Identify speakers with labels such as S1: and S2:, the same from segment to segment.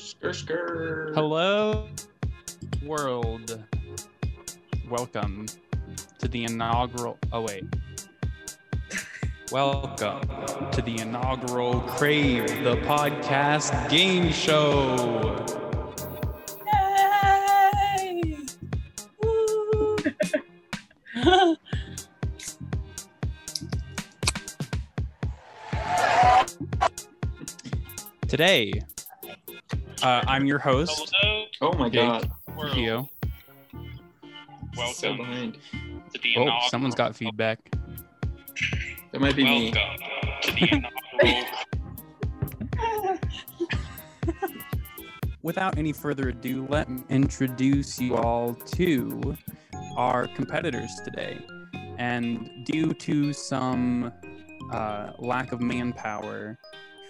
S1: Skr skr.
S2: Hello, world. Welcome to the inaugural. Oh, wait. Welcome to the inaugural Crave the Podcast Game Show.
S3: Yay! Woo!
S2: Today, uh, I'm your host,
S3: Hello,
S1: Oh my
S2: Jake.
S1: god.
S3: world.
S2: Keo.
S1: So
S3: Welcome
S1: behind.
S3: to the
S2: Oh,
S3: inaugural.
S2: someone's got feedback.
S1: That might be me.
S3: To the inaugural.
S2: Without any further ado, let me introduce you all to our competitors today. And due to some uh, lack of manpower,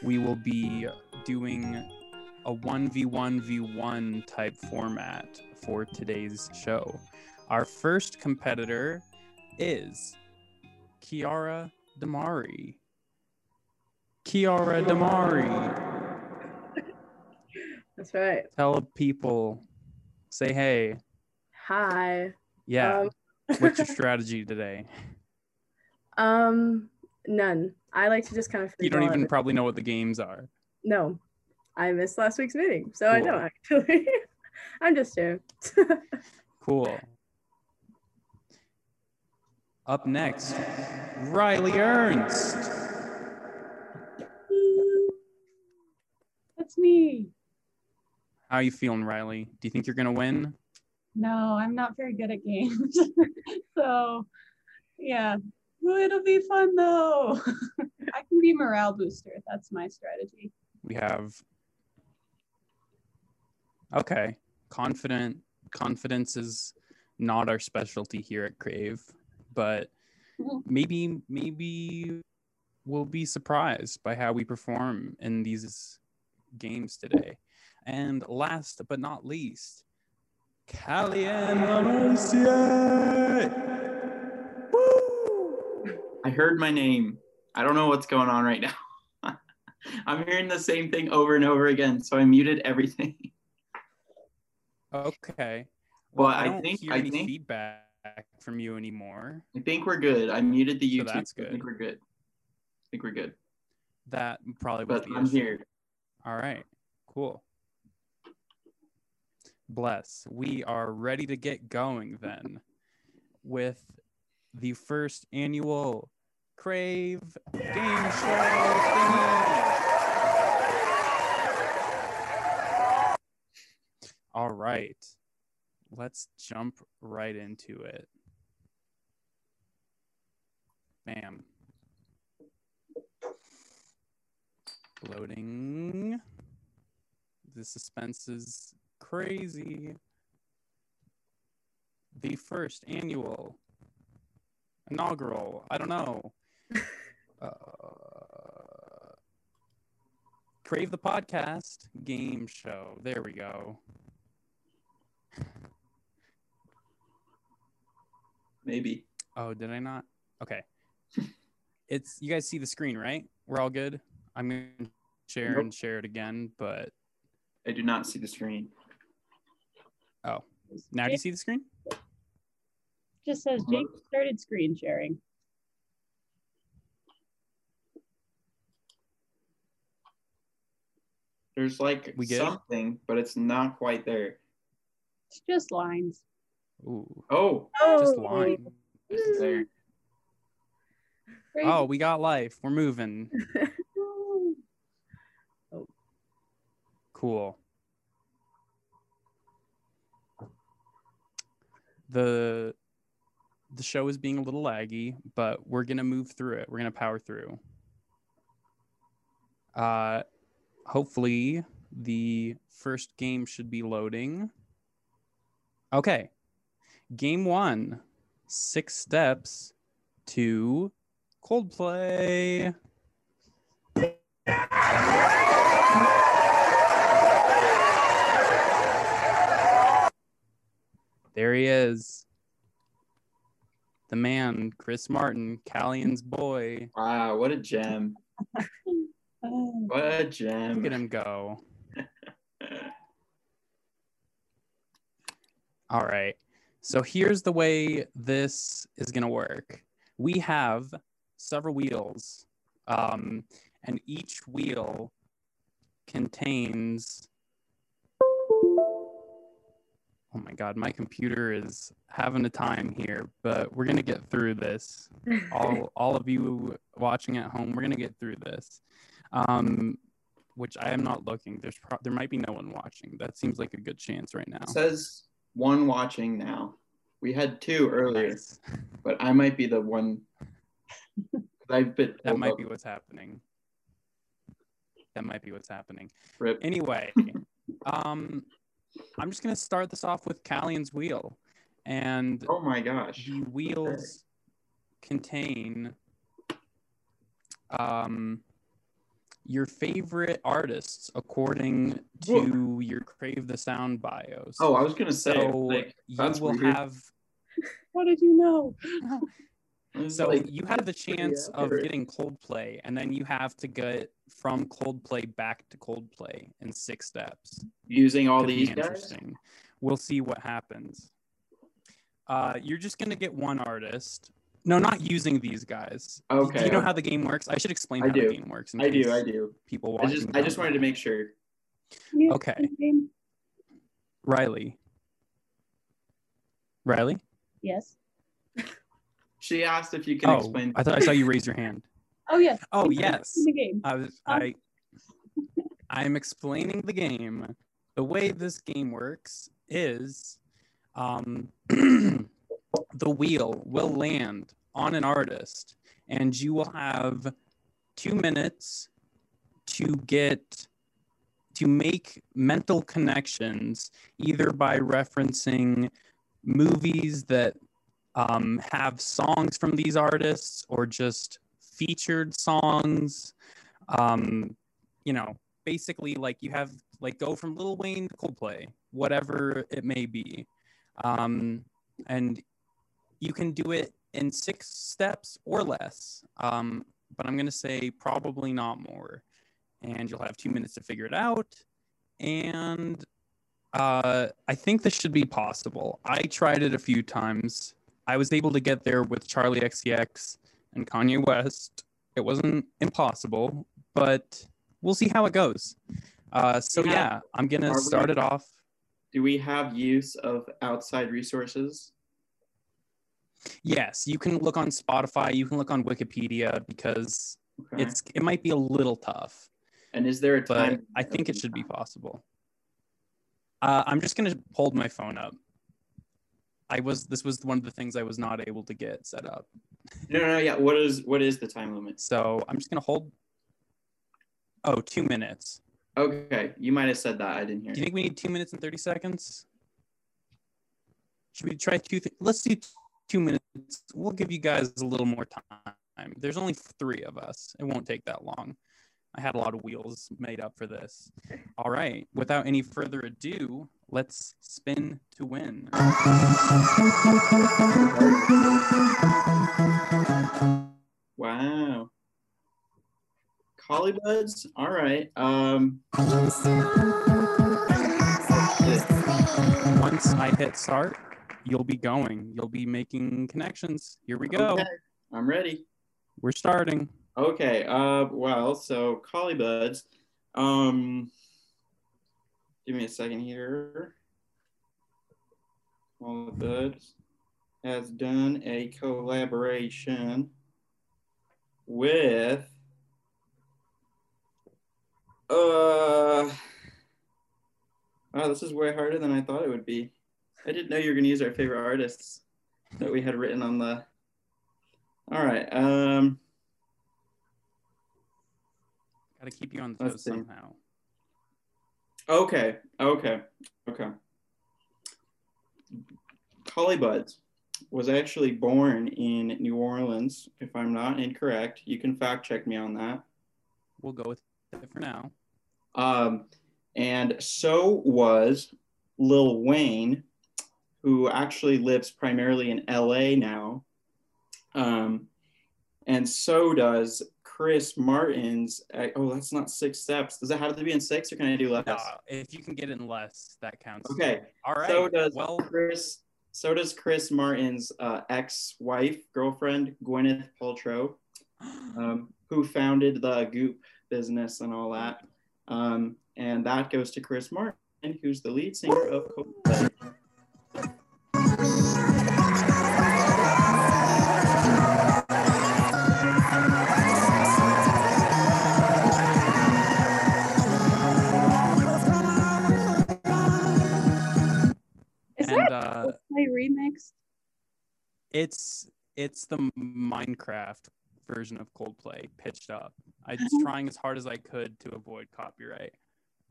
S2: we will be doing a 1v1v1 type format for today's show. Our first competitor is Kiara Damari. Kiara Damari.
S4: That's right.
S2: tell people say hey
S4: Hi.
S2: yeah
S4: Um,
S2: what's your strategy today
S4: um, none. I like to just kind of.
S2: you don't even probably know what the games are
S4: No, I missed last week's meeting, so I
S2: Cool.
S4: don't actually. I'm just here.
S2: cool up next riley ernst
S5: That's me.
S2: how are you feeling riley do you think you're gonna win
S5: No, I'm not very good at games. so, yeah, it'll be fun though. I can be morale booster. That's my strategy.
S2: we have okay confident confidence is not our specialty here at crave but
S5: Mhm.
S2: maybe maybe we'll be surprised by how we perform in these games today and last but not least Callian Woo!
S1: I heard my name. I don't know what's going on right now. I'm hearing the same thing over and over again, so I muted everything.
S2: okay
S1: Well,
S2: I
S1: I
S2: don't
S1: think-
S2: hear
S1: I
S2: any
S1: think-
S2: feedback from you anymore
S1: I think we're good. I muted the YouTube.
S2: So that's
S1: I
S2: good.
S1: think we're good. I think we're good.
S2: that probably
S1: But I'm
S2: issue.
S1: here.
S2: All right, cool. Bless. We are ready to get going then with the first annual Crave Game Show. All right, let's jump right into it. Bam. Loading. The suspense is crazy. The first annual, inaugural, I don't know. uh, Crave the Podcast game show. There we go.
S1: Maybe.
S2: Oh, did I not? Okay. it's you guys see the screen, right? We're all good. I'm gonna share
S1: Nope.
S2: and share it again, but
S1: I do not see the screen.
S2: oh, now do you see the screen?
S5: Just says Jake started screen sharing.
S1: There's like
S2: We good?
S1: something, but it's not quite there.
S5: It's just lines.
S2: Ooh,
S1: Oh,
S2: just
S4: Oh,
S2: line.
S1: it's there.
S2: Oh, we got life. We're moving.
S5: Woo.
S2: Cool. The the show is being a little laggy, but we're gonna move through it. We're gonna power through. Uh hopefully the first game should be loading. Okay. Game one, six steps to Coldplay. There he is. The man, Chris Martin, Callian's boy.
S1: Wow, what a gem. what a gem.
S2: Look at him go. All right. So here's the way this is going to work. We have several wheels, um, and each wheel contains. Oh my God, my computer is having a time here, but we're going to get through this. All, all of you watching at home, we're going to get through this. Um, which I am not looking. There's pro- there might be no one watching. That seems like a good chance right now.
S1: It says one watching now. We had two earlier,
S2: Nice.
S1: but I might be the one. I've been
S2: That might be what's happening. That might be what's happening.
S1: Rip.
S2: Anyway, um, I'm just gonna start this off with Callian's wheel, and
S1: Oh my gosh.
S2: the wheels contain um your favorite artists according to your crave the sound bios.
S1: Oh, I was gonna say.
S2: so
S1: like,
S2: you will
S1: weird.
S2: have
S5: What did you know?
S2: so
S1: like-
S2: you have the chance of getting Coldplay, and then you have to get from Coldplay back to Coldplay in six steps.
S1: using all
S2: Could
S1: these guys.
S2: interesting. We'll see what happens. Uh, you're just gonna get one artist. No, not using these guys. Do
S1: Okay.
S2: you know how the game works? I should explain
S1: I
S2: how
S1: do.
S2: the game works. in
S1: I do. I do.
S2: People
S1: I
S2: watching.
S1: just I just wanted to make sure.
S2: Okay. Riley. Riley.
S5: Yes.
S1: She asked if you can
S2: Oh,
S1: explain.
S2: I thought I saw you raise your hand.
S5: Oh yes.
S2: Oh
S5: Explain
S2: yes.
S5: The game.
S2: I was
S5: Um,
S2: I I'm explaining the game. The way this game works is um the wheel will land on an artist and you will have 2 minutes to get to make mental connections either by referencing movies that um, have songs from these artists or just featured songs. Um you know basically like you have like go from Lil Wayne to Coldplay whatever it may be. Um and you can do it in six steps or less um but I'm gonna say probably not more and you'll have two minutes to figure it out and uh I think this should be possible I tried it a few times I was able to get there with Charli XCX and Kanye West. It wasn't impossible, but we'll see how it goes. Uh, so
S1: Yeah.
S2: yeah, I'm gonna
S1: Are we-
S2: start it off.
S1: Do we have use of outside resources?
S2: Yes, you can look on Spotify, you can look on Wikipedia because
S1: Okay.
S2: it's it might be a little tough,
S1: and is there a time?
S2: I think it should be possible. Uh, I'm just gonna hold my phone up. I was this was one of the things I was not able to get set up.
S1: No, no, no. Yeah. What is what is the time limit?
S2: So I'm just gonna hold. Oh, two minutes.
S1: Okay, you might have said that. I didn't hear.
S2: Do you think we need two minutes and 30 seconds? Should we try two? Th- Let's do two minutes. We'll give you guys a little more time. There's only three of us. It won't take that long. I had a lot of wheels made up for this. All right. Without any further ado, let's spin to win.
S1: Wow. Collie Buddz. All right. Um.
S2: Once I hit start, you'll be going. You'll be making connections. Here we go.
S1: Okay, I'm ready.
S2: We're starting.
S1: Okay. Uh. Well. So Collie Buddz. Um. Give me a second here. Collie Buddz has done a collaboration with. Uh. Wow, this is way harder than I thought it would be. I didn't know you were going to use our favorite artists that we had written on the. All right. Um.
S2: Got to keep you on the toes somehow.
S1: Okay. Okay. Okay. Collie Buddz was actually born in New Orleans, if I'm not incorrect. You can fact check me on that.
S2: We'll go with it for now.
S1: Um, and so was Lil Wayne, who actually lives primarily in LA now. Um, and so does Chris Martin's. oh, that's not six steps. Does it have to be in six, or can I do less?
S2: Uh, if you can get it in less, that counts.
S1: Okay.
S2: All right.
S1: So does
S2: well,
S1: Chris. So does Chris Martin's uh, ex-wife, girlfriend, Gwyneth Paltrow, um, who founded the Goop business and all that. Um, and that goes to Chris Martin, who's the lead singer of Coldplay.
S5: That
S2: uh,
S5: remixed?
S2: it's it's the Minecraft version of Coldplay pitched up. I was
S5: Uh-huh.
S2: trying as hard as I could to avoid copyright.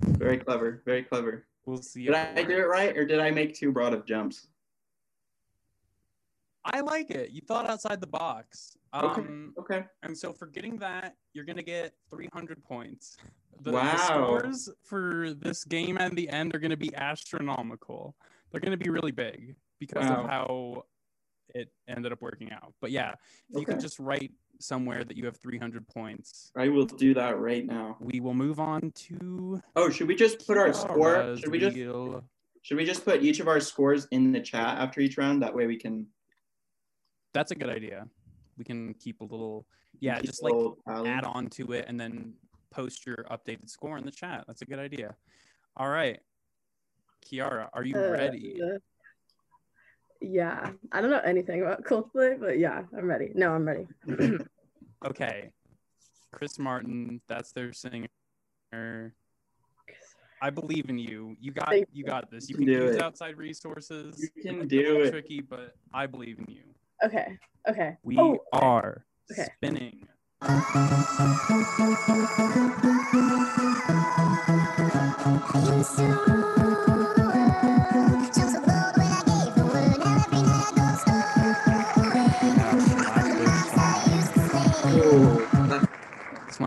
S1: Very clever. Very clever.
S2: We'll see.
S1: Did
S2: if
S1: I do it right, or did I make too broad of jumps?
S2: I like it. You thought outside the box.
S1: Okay.
S2: Um,
S1: Okay.
S2: And so for getting that, you're gonna get 300 points. The, the scores for this game at the end are gonna be astronomical. They're gonna be really big because
S1: Wow.
S2: of how it ended up working out. But yeah, if you
S1: Okay.
S2: can just write somewhere that you have 300 points,
S1: I will do that right now.
S2: we will move on to
S1: Oh, should we just put our score? Should we just
S2: wheel.
S1: should we just put each of our scores in the chat after each round? That way we can
S2: That's a good idea. We can keep a little, yeah, just like
S1: tally.
S2: add on to it and then post your updated score in the chat. That's a good idea. All right. Kiara, are you
S4: Uh,
S2: ready?
S4: uh, yeah, I don't know anything about Coldplay, but yeah, I'm ready. No, I'm ready.
S2: Okay. Chris Martin, that's their singer. I believe in you. You got
S4: Thank
S2: you got this. You
S1: You
S2: can
S1: can do
S2: use
S1: it.
S2: outside resources.
S1: You can
S2: It might a
S1: do
S2: little
S1: it.
S2: Tricky, but I believe in you.
S4: Okay, okay.
S2: We
S4: Oh, okay.
S2: are
S4: Okay.
S2: spinning.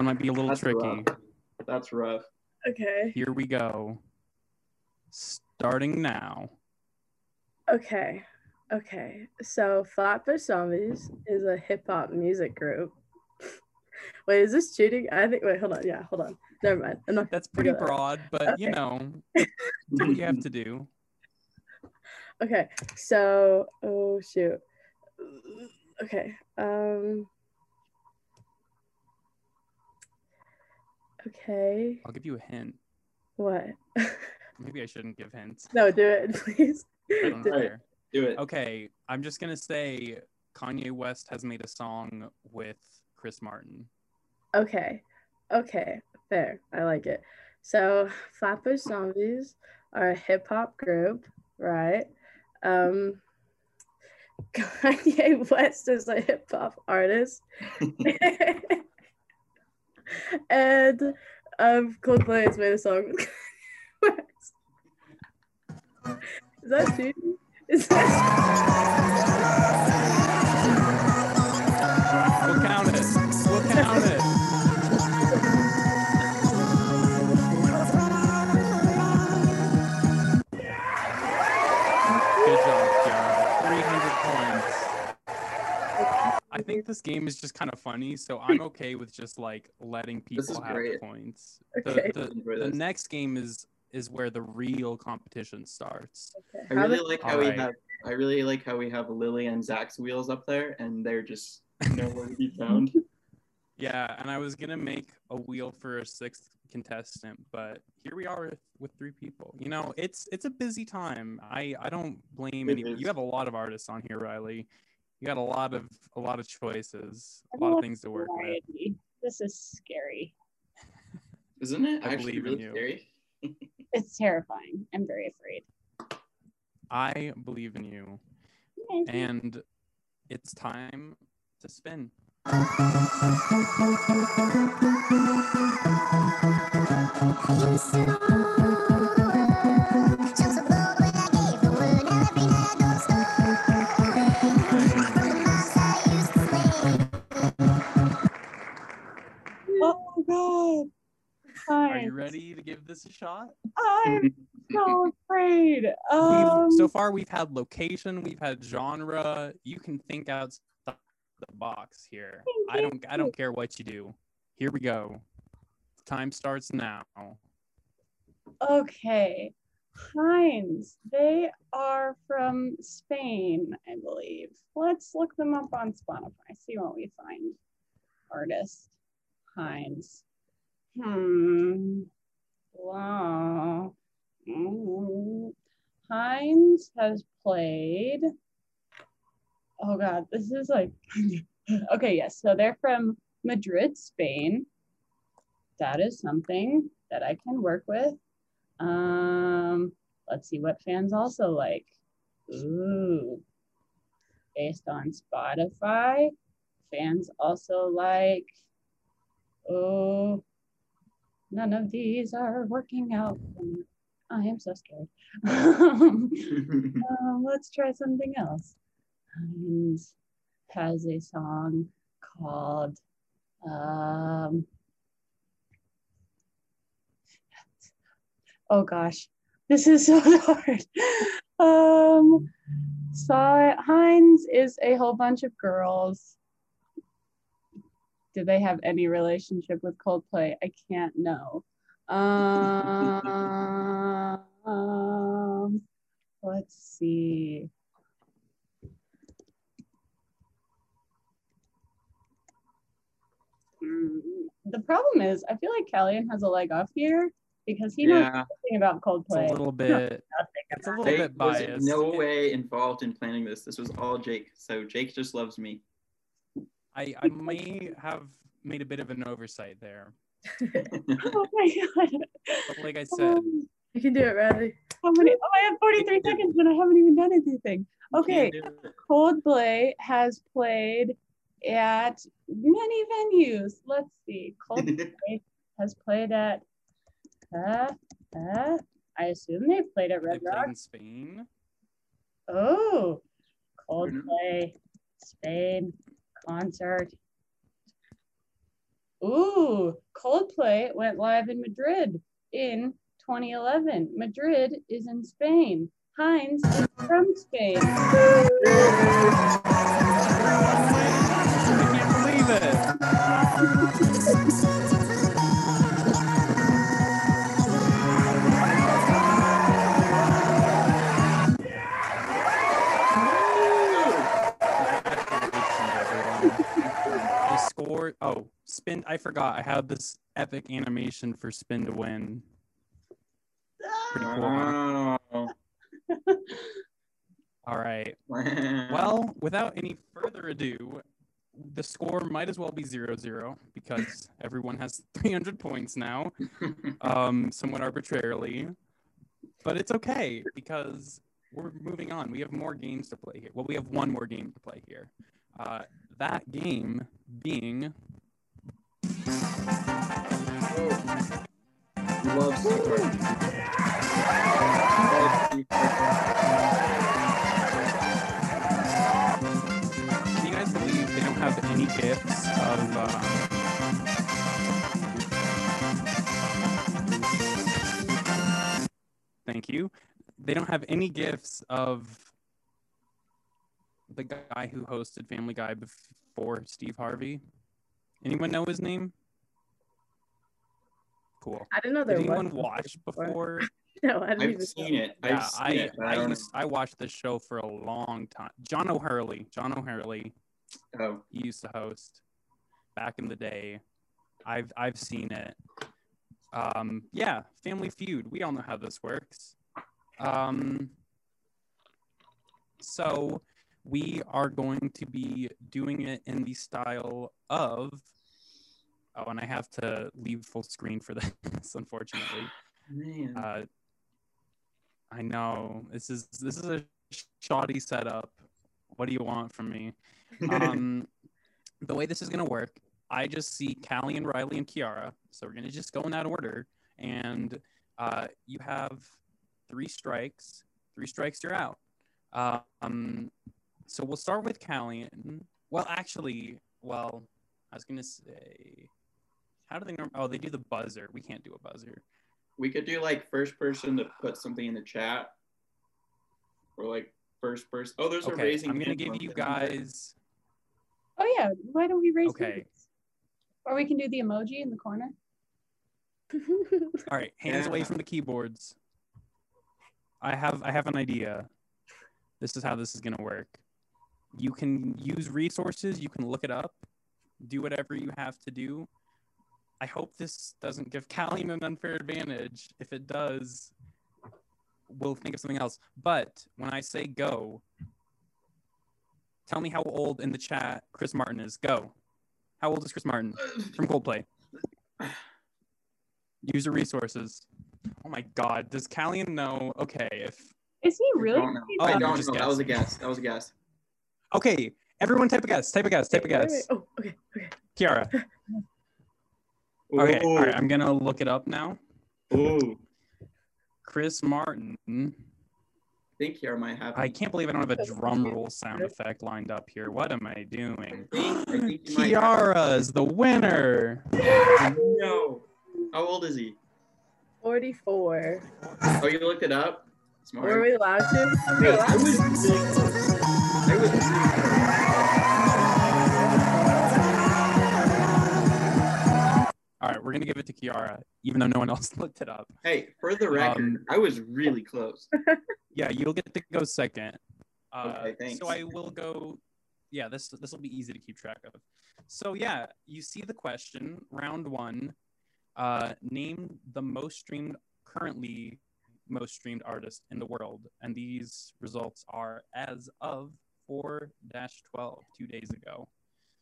S2: One might be a little
S1: that's
S2: tricky.
S1: rough. That's rough.
S4: Okay,
S2: Here we go. Starting now.
S4: okay, okay. So Flatbush Zombies is a hip hop music group. Wait, is this cheating? I think. Wait, hold on. Yeah, hold on. Never mind. I'm not.
S2: That's pretty
S4: gonna-
S2: broad, but you know, do what you have to do.
S4: Okay, so oh shoot. Okay. Um. Okay.
S2: I'll give you a hint.
S4: What?
S2: Maybe I shouldn't give hints.
S4: no, do it, please.
S2: That's
S4: Do it.
S1: Do it.
S2: Okay, I'm just gonna say Kanye West has made a song with Chris Martin.
S4: Okay. Okay. Fair. I like it. So Flatbush Zombies are a hip hop group, right? Um Kanye West is a hip hop artist. And um Coldplay has made a song Is that cheating? Is that
S2: I think this game is just kind of funny, so I'm okay with just like letting people have
S1: great.
S2: points.
S4: Okay.
S2: The, the, the next game is is where the real competition starts.
S4: okay?
S1: I really like how
S2: All
S1: we
S2: right.
S1: have. I really like how we have Lily and Zach's wheels up there, and they're just nowhere to be found.
S2: Yeah, and I was gonna make a wheel for a sixth contestant, but here we are with, with three people. You know, it's it's a busy time. I I don't blame
S1: It
S2: any.
S1: is.
S2: You have a lot of artists on here, Riley. You got a lot of a lot of choices, a lot of things to work with.
S5: This is scary.
S1: Isn't it
S2: I
S1: actually
S2: believe in you.
S1: scary?
S5: It's terrifying. I'm very afraid.
S2: I believe in you, and it's time to spin.
S5: God.
S2: Are you ready to give this a shot?
S5: I'm so afraid. Um,
S2: so far, we've had location, we've had genre. You can think outside the box here. I don't I don't care what you do. Here we go. Time starts now.
S5: Okay. Hinds. They are from Spain, I believe. Let's look them up on Spotify, see what we find. Artist. Hinds. Hmm. Wow. Mm. Hinds has played. Oh God, this is like. okay, yes. So they're from Madrid, Spain. That is something that I can work with. Um, let's see what fans also like. Ooh. Based on Spotify, fans also like. Oh, none of these are working out. I am so scared. Uh, let's try something else. Hinds has a song called um, oh gosh, this is so hard. Um, saw Hinds is a whole bunch of girls. Do they have any relationship with Coldplay? I can't know. Um, let's see. Mm, The problem is, I feel like Callian has a leg up here because he knows
S1: yeah,
S5: nothing about Coldplay.
S2: It's a little bit.
S5: Nothing
S2: It's a
S5: about
S2: little
S1: Jake
S2: bit
S1: was
S2: biased.
S1: no way involved in planning this. This was all Jake. So Jake just loves me.
S2: I, I may have made a bit of an oversight there.
S5: Oh my god.
S2: But like I said,
S5: Um,
S4: You can do it, Riley.
S5: how many? Oh, I have 43 seconds and I haven't even done anything. Okay.
S1: Do.
S5: Coldplay has played at many venues. Let's see. Coldplay has played at, uh, uh, I assume they've played at Red
S2: played
S5: Rock.
S2: in Spain.
S5: Oh, Coldplay, Spain concert. Ooh, Coldplay went live in Madrid in 2011. Madrid is in Spain. Hinds is from Spain.
S2: Oh, spin. I forgot. I have this epic animation for spin to win. Pretty cool. huh? All right. Well, without any further ado, the score might as well be 0 0 because everyone has 300 points now, um, somewhat arbitrarily. But it's okay because we're moving on. We have more games to play here. Well, we have one more game to play here. Uh, that game being
S1: Love Steve
S2: Do you guys believe they don't have any gifts of? Um... Thank you. They don't have any gifts of the guy who hosted Family Guy before Steve Harvey. Anyone know his name? Cool.
S4: I didn't know
S2: Did
S4: there was.
S2: anyone
S4: one
S2: watch before?
S4: No, I didn't
S1: I've seen
S4: know.
S1: it.
S2: Yeah,
S1: I've seen
S2: I
S1: it, I
S2: I, used, I watched this show for a long time. John O'Hurley. John O'Hurley.
S1: know.
S2: he used to host back in the day. I've I've seen it. Um, yeah, Family Feud. We all know how this works. Um, so we are going to be doing it in the style of. Oh, and I have to leave full screen for this, unfortunately.
S1: Man.
S2: Uh, I know this is this is a shoddy setup. What do you want from me? Um, the way this is gonna work, I just see Callie and Riley and Kiara. So we're gonna just go in that order, and uh, you have three strikes. Three strikes, you're out. Um, so we'll start with Callie. Well, actually, well, I was gonna say, how do they? Norm- oh, they do the buzzer. We can't do a buzzer.
S1: we could do like first person to put something in the chat, or like first person. Oh, there's a
S2: Okay,
S1: raising.
S2: I'm gonna give you guys.
S5: Oh yeah, why don't we raise
S2: Okay.
S5: hands? Or we can do the emoji in the corner.
S2: All right, hands away from the keyboards. I have I have an idea. This is how this is gonna work. You can use resources. You can look it up. Do whatever you have to do. I hope this doesn't give Callie an unfair advantage. If it does, we'll think of something else. But when I say go, tell me how old in the chat Chris Martin is. Go. How old is Chris Martin uh, from Coldplay? User resources. Oh my God. Does Callian know? Okay. If
S5: Is he
S1: I
S5: really?
S1: don't know.
S2: Oh,
S1: I don't know. That was a guess. That was a guess.
S2: Okay, everyone type a guess. Type a guess. Type a
S4: Wait, wait,
S2: guess.
S4: Oh, okay, okay.
S2: Kiara. Okay.
S1: Ooh.
S2: All right. I'm gonna look it up now.
S1: Ooh.
S2: Chris Martin.
S1: I think Kiara might have.
S2: I can't believe I don't have a drum roll sound effect lined up here. What am I doing?
S1: I think- I think you might have-
S2: Kiara's the winner.
S1: No. How old is he?
S4: 44.
S1: Oh, you looked it up? Smart.
S4: Were we allowed to? Were
S1: Wait,
S2: All right, we're gonna give it to Kiara, even though no one else looked it up.
S1: Hey, for the record,
S2: Um,
S1: I was really close.
S2: Yeah, you'll get to go second. Uh,
S1: Okay, thanks.
S2: So I will go. Yeah, this this will be easy to keep track of. So yeah, you see the question, round one. Uh, name the most streamed currently most streamed artist in the world, and these results are as of 4-12 two days ago.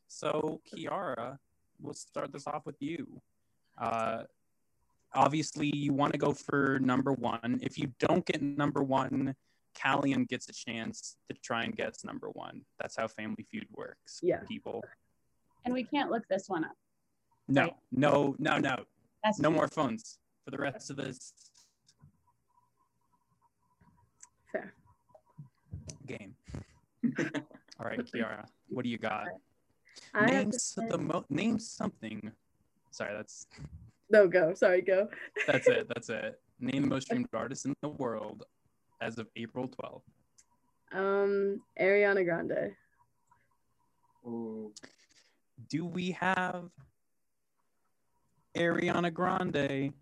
S2: So Kiara, we'll start this off with you. Uh, obviously you want to go for number one. If you don't get number one, Callian gets a chance to try and guess number one. That's how Family Feud works.
S4: Yeah.
S2: People.
S5: And we can't look this one up.
S2: No,
S5: Right.
S2: no, no, no.
S5: That's
S2: No more phones for the rest of this
S4: Fair.
S2: game. All right, Kiara, what do you got?
S4: I
S2: Name
S4: to
S2: s-
S4: say-
S2: the mo- name something. Sorry, that's
S4: No, go. Sorry, go.
S2: that's it. That's it. Name the most streamed artist in the world as of April 12th.
S4: Um, Ariana Grande.
S1: Ooh.
S2: Do we have Ariana Grande?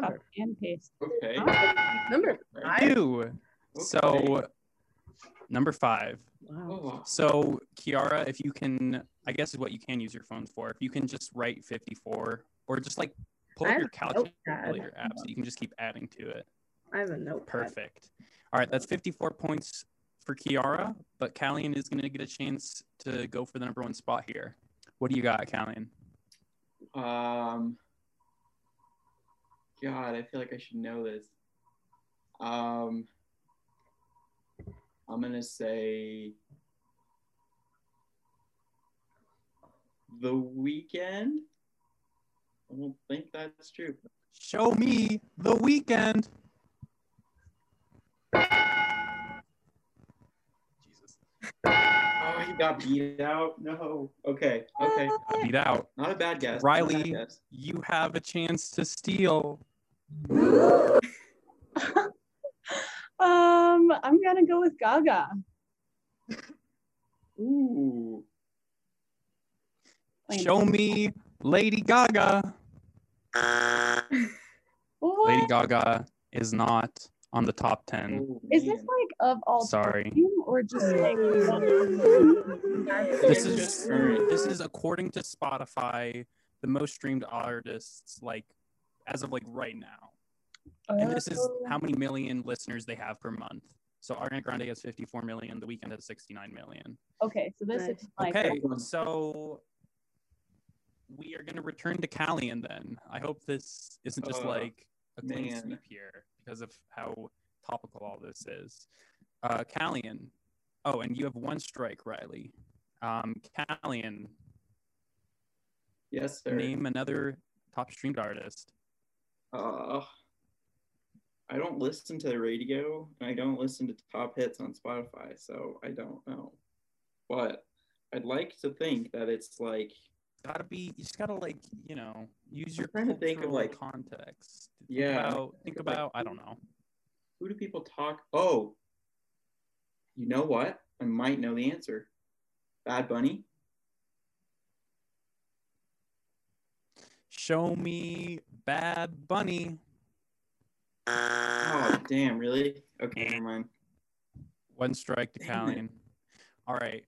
S4: Number.
S5: and paste.
S1: Okay.
S4: Number five.
S2: Two. So number five.
S4: Wow.
S1: Oh,
S2: So Kiara, if you can, I guess is what you can use your phones for. If you can just write 54 or just like pull up your
S4: a notepad.
S2: calculator app so you can just keep adding to it.
S4: I have a notepad.
S2: Perfect. All right, that's 54 points for Kiara, but Callian is going to get a chance to go for the number one spot here. What do you got, Callian?
S1: Um. God, I feel like I should know this. Um. I'm gonna say. The Weeknd. I don't think that's true.
S2: Show me the Weeknd. Jesus.
S1: Oh, he got beat out. No. Okay. Okay.
S2: I beat out.
S1: Not a bad guess. not a bad
S2: Riley.
S1: guess.
S2: You have a chance to steal.
S5: Um, I'm gonna go with Gaga.
S1: Ooh.
S2: Show me Lady Gaga. Lady Gaga is not on the top 10.
S1: Oh,
S5: Is this like of all
S2: Sorry.
S5: time or just like
S2: This is
S1: just
S2: this is according to Spotify, the most streamed artists like as of like right now. And this is
S5: Oh.
S2: how many million listeners they have per month. So Ariana Grande has 54 million, The Weeknd has 69 million.
S5: okay, so this
S4: Nice.
S5: is like
S2: Okay,
S1: one.
S2: so we are going to return to Callian then. I hope this isn't just
S1: Uh,
S2: like a clean
S1: man.
S2: sweep here because of how topical all this is. Uh, Callian. Oh, and you have one strike, Riley. Um, Callian,
S1: Yes, sir.
S2: name another top streamed artist.
S1: Uh, I don't listen to the radio and I don't listen to top hits on Spotify, so I don't know. But I'd like to think that it's like
S2: Gotta be, you just gotta like, you know, use your
S1: trying to think of, like-
S2: context. Think
S1: Yeah.
S2: About, think about, I don't know.
S1: Who do people talk? Oh, you know what? I might know the answer. Bad Bunny.
S2: Show me Bad Bunny.
S1: Oh, damn, really? Okay, never mind.
S2: One strike to
S1: Damn
S2: All right.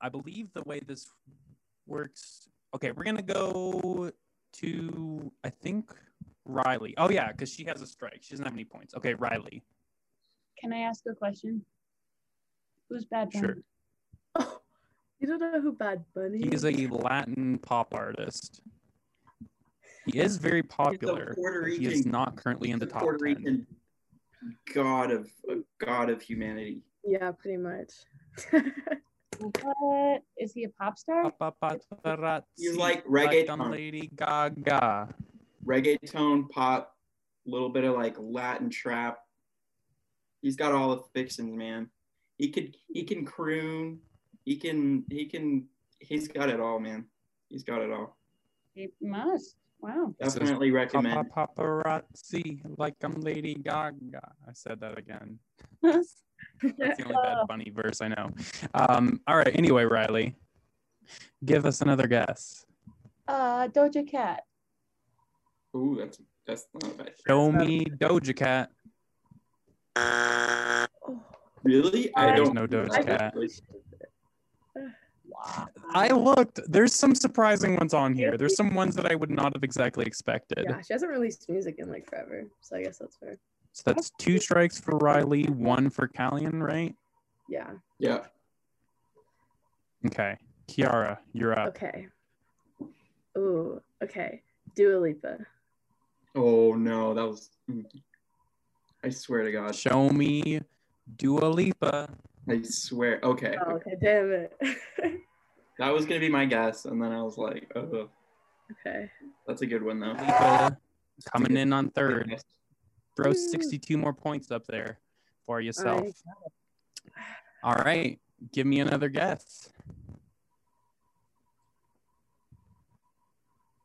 S2: I believe the way this works. Okay, we're gonna go to I think Riley. Oh yeah, because she has a strike. She doesn't have any points. Okay, Riley.
S5: Can I ask a question? Who's Bad Bunny?
S2: Sure.
S4: Oh, you don't know who Bad Bunny
S2: He is a Latin pop artist. He is very popular.
S1: Puerto
S2: but He is not currently in the
S1: The
S2: top
S1: Puerto
S2: 10.
S1: Rican god of god of humanity.
S4: Yeah, pretty much.
S5: What is he a pop star?
S2: Paparazzi,
S1: He's like
S2: like on
S1: reggaeton.
S2: Lady Gaga.
S1: Reggaeton, pop, a little bit of like Latin trap. He's got all the fixings, man. He could he can croon. He can he can he's got it all, man. He's got it all.
S5: He must. Wow.
S2: This is
S1: Definitely recommend.
S2: Papa paparazzi, like I'm Lady Gaga. I said that again. That's the only Bad Bunny verse I know. Um, all right. Anyway, Riley, give us another guess.
S5: Uh, Doja Cat.
S1: Ooh, that's that's not bad.
S2: Show me Doja Cat.
S4: Oh,
S1: Really? I
S5: There's
S1: don't
S2: no
S1: know
S2: Doja
S1: that.
S2: Cat.
S5: Wow.
S2: I looked. There's some surprising ones on here. There's some ones that I would not have exactly expected.
S4: yeah, she hasn't released music in like forever, so I guess that's fair.
S2: So that's two strikes for Riley, one for Callian, right?
S4: Yeah.
S1: Yeah.
S2: Okay. Kiara, you're up.
S4: Okay. Ooh. Okay. Dua Lipa.
S1: Oh no, that was. Mm, I swear to God.
S2: Show me Dua Lipa.
S1: I swear. Okay.
S4: Oh, okay. Damn it.
S1: That was gonna be my guess, and then I was like, oh,
S4: okay.
S1: that's a good one though.
S2: Lipa coming in on third.
S1: Yes.
S2: Throw 62 more points up there for yourself.
S4: I-
S2: All right. Give me another guess.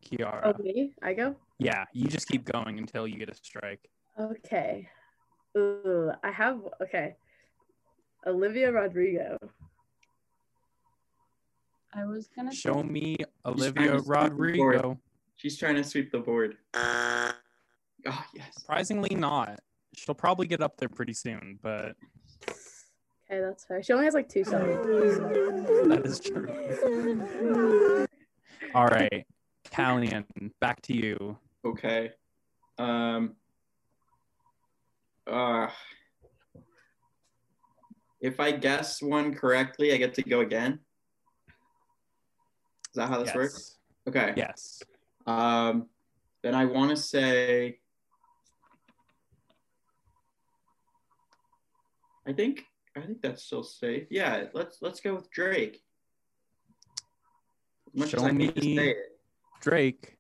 S2: Kiara.
S4: Oh, me? I go?
S2: Yeah, you just keep going until you get a strike.
S4: Okay. Ooh, I have okay. Olivia Rodrigo.
S5: I was gonna
S2: Show
S5: say-
S2: me Olivia
S1: to sweep the
S2: Rodrigo.
S1: She's trying to sweep the board. Oh yes.
S2: Surprisingly, not. She'll probably get up there pretty soon, but
S4: Okay, that's fair. She only has like two songs.
S2: that is true. All right. Callian, back to you.
S1: Okay. Um. Uh. If I guess one correctly, I get to go again. Is that how this
S2: yes.
S1: works? Okay.
S2: Yes.
S1: Um. Then I want to say. I think I think that's still safe. Yeah, let's let's go with Drake. As much
S2: Show
S1: as I hate to
S2: me-
S1: say it.
S2: Drake.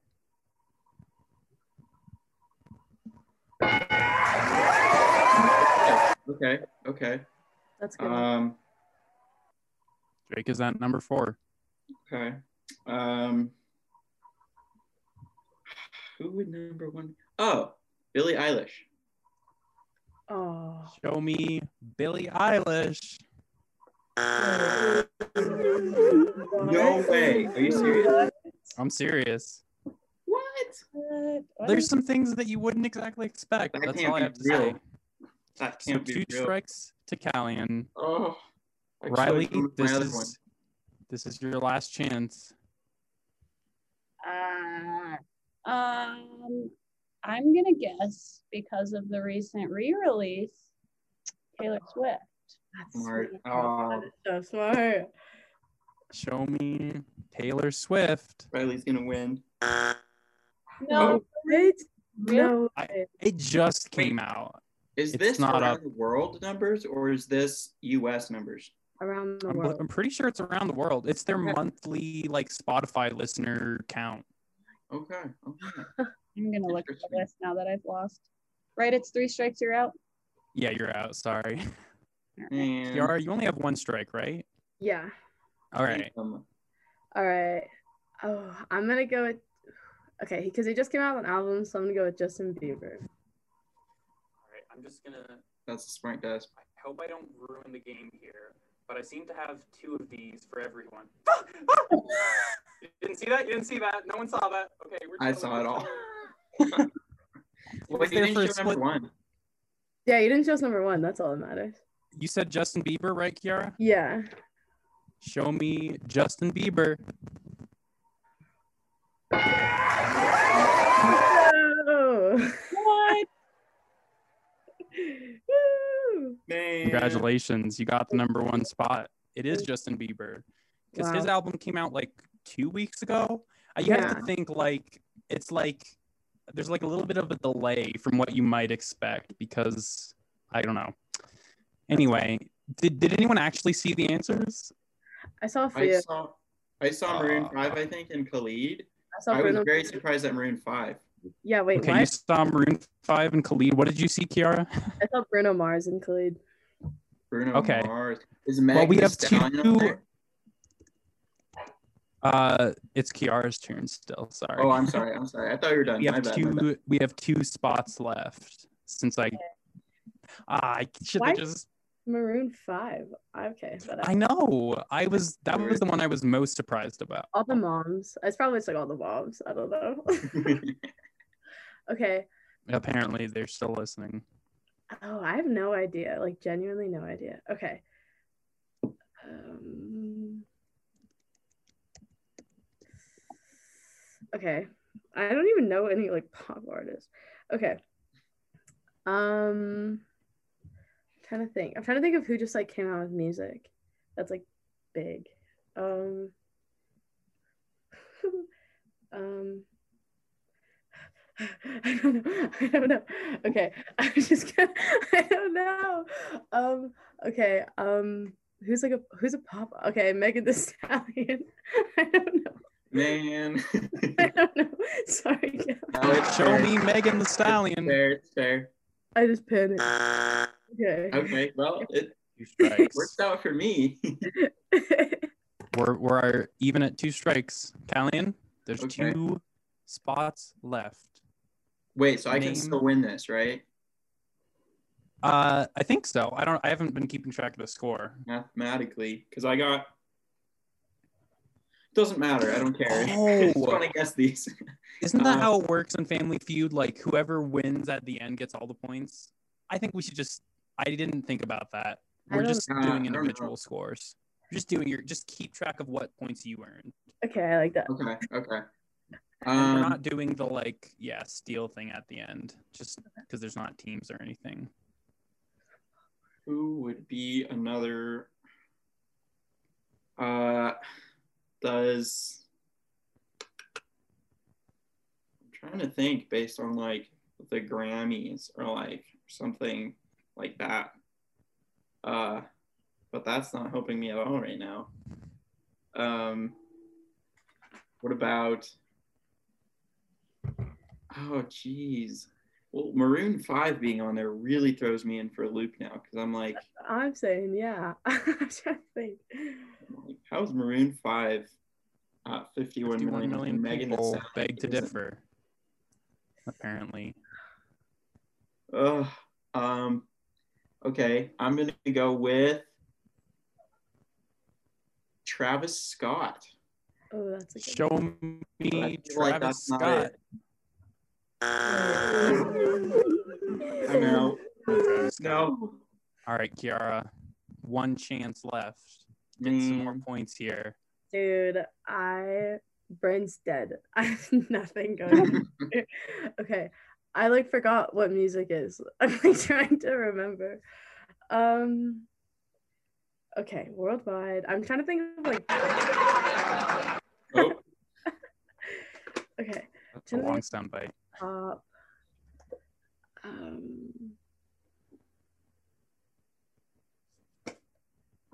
S1: Okay, okay.
S4: That's good.
S1: Um,
S2: Drake is at number four.
S1: okay. Um, who would number one? Oh, Billie Eilish.
S4: oh.
S2: Show me Billie Eilish.
S1: No way. Are you serious?
S2: I'm serious.
S1: What?
S5: What? What
S2: There's some things that you wouldn't exactly expect.
S1: That
S2: That's all I have to
S1: real.
S2: say.
S1: That
S2: So
S1: can't
S2: two
S1: be real.
S2: strikes to Callian.
S1: Oh, I
S2: Riley,
S1: gone with my
S2: this is
S1: one.
S2: this is your last chance.
S5: Uh, um, I'm gonna guess because of the recent re-release, Taylor Swift.
S4: That's
S1: Smart.
S4: smart.
S1: Oh,
S4: That is so smart.
S2: Show me Taylor Swift.
S1: Riley's gonna win.
S5: No,
S4: Right?
S5: really?
S4: No.
S2: I- It just came out.
S1: Is
S2: It's
S1: this
S2: not
S1: around
S2: up.
S1: the world numbers or is this U.S. numbers?
S4: Around the
S2: I'm,
S4: world.
S2: I'm pretty sure it's around the world. It's their
S1: Okay.
S2: monthly like Spotify listener count.
S1: Okay. okay.
S5: I'm gonna look at the list now that I've lost. Right, it's three strikes, you're out.
S2: Yeah, you're out. Sorry.
S1: And
S2: Kiara, you only have one strike, right?
S4: Yeah.
S2: All right.
S1: um,
S4: All right. Oh, I'm gonna go with. Okay, because he just came out with an album, so I'm gonna go with Justin Bieber.
S2: All right. I'm just gonna.
S1: That's a smart guess.
S2: I hope I don't ruin the game here, but I seem to have two of these for everyone. you didn't see that? You didn't see that? No one saw that. Okay, we're
S1: I saw it all.
S2: chilling.
S1: Wait, you
S2: there
S1: didn't
S2: for a
S1: number
S2: split-
S1: one.
S4: Yeah, you didn't show us number one. That's all that matters.
S2: You said Justin Bieber, right, Kiara?
S4: Yeah.
S2: Show me Justin Bieber.
S4: Oh.
S5: What?
S4: Woo.
S1: Man.
S2: Congratulations, you got the number one spot. It is Justin Bieber because his album came out like two weeks ago. Uh, You have to think like it's like there's like a little bit of a delay from what you might expect because I don't know. Anyway, did did anyone actually see the answers?
S4: I saw
S1: I saw I saw Maroon
S2: Uh,
S1: 5, I think, and Khalid.
S4: I saw
S1: I was very surprised at Maroon 5.
S4: Yeah, wait,
S2: okay, you
S4: what?
S2: saw Maroon Five and Khalid. What did you see, Kiara?
S4: I saw Bruno Mars and Khalid.
S1: Bruno
S2: Okay.
S1: Mars. Is Meg
S2: Well, we have two- Uh, it's Kiara's turn still. Sorry.
S1: Oh, I'm sorry. I'm sorry. I thought you were done.
S2: we
S1: My
S2: have
S1: bad, bad.
S2: two. We have two spots left since I. Ah, I should have just.
S4: Maroon 5. Okay, but
S2: I know. I was. That was the one I was most surprised about.
S4: all the moms. It's probably just like all the moms. I don't know. okay.
S2: Apparently, they're still listening.
S4: Oh, I have no idea. Like genuinely no idea. Okay. Um, okay. I don't even know any like pop artists. Okay. Um trying to think. I'm trying to think of who just like came out with music that's like big. Um um I don't know. I don't know. Okay. I'm just gonna I don't know. Um okay. Um who's like a who's a pop okay, Megan Thee Stallion. I don't know.
S1: Man.
S4: I don't know. Sorry. guys.
S1: No,
S2: Show
S1: fair.
S2: me Megan the
S1: It's
S2: Stallion.
S1: fair. It's fair.
S4: I just panicked. Okay.
S1: Okay. Well, it
S2: Two strikes.
S1: worked out for me.
S2: we're we're even at two strikes. Callian, there's
S1: Okay.
S2: two spots left.
S1: Wait, so I
S2: Name-
S1: can still win this, right?
S2: Uh, I think so. I don't. I haven't been keeping track of the score.
S1: Mathematically, because I got. Doesn't matter. I don't care. I
S2: Oh.
S1: just want to guess these.
S2: Isn't that
S1: Uh,
S2: how it works in Family Feud? Like whoever wins at the end gets all the points. I think we should just. I didn't think about that. We're just
S1: Uh,
S2: doing individual scores. You're just doing your. Just keep track of what points you earned.
S4: okay, I like that.
S1: Okay. Okay.
S2: And we're
S1: Um,
S2: not doing the like yeah steal thing at the end, just because there's not teams or anything.
S1: who would be another? Uh, does I'm trying to think based on like the Grammys or like something like that. Uh, but that's not helping me at all right now. Um, what about? Oh, geez. Well, Maroon Five being on there really throws me in for a loop now because I'm like,
S4: I'm saying yeah. I'm trying to think.
S1: I'm like, how's Maroon Five at 51
S2: 51
S1: million,
S2: million
S1: Megan
S2: people beg to differ. Apparently,
S1: Ugh. Um. Okay, I'm gonna go with Travis Scott.
S4: Oh, that's a good
S2: show
S1: I
S2: me
S1: feel like
S2: Travis
S1: not
S2: Scott.
S1: It. I'm out. No,
S2: All right, Kiara, one chance left. Get some more points here.
S4: Dude, I brain's dead. I have nothing going. on. okay, I like forgot what music is. I'm like trying to remember. Um. Okay, worldwide. I'm trying to think of like.
S1: Oh,
S4: Okay,
S2: That's a
S4: Tell me-
S2: long sound bite.
S4: Um.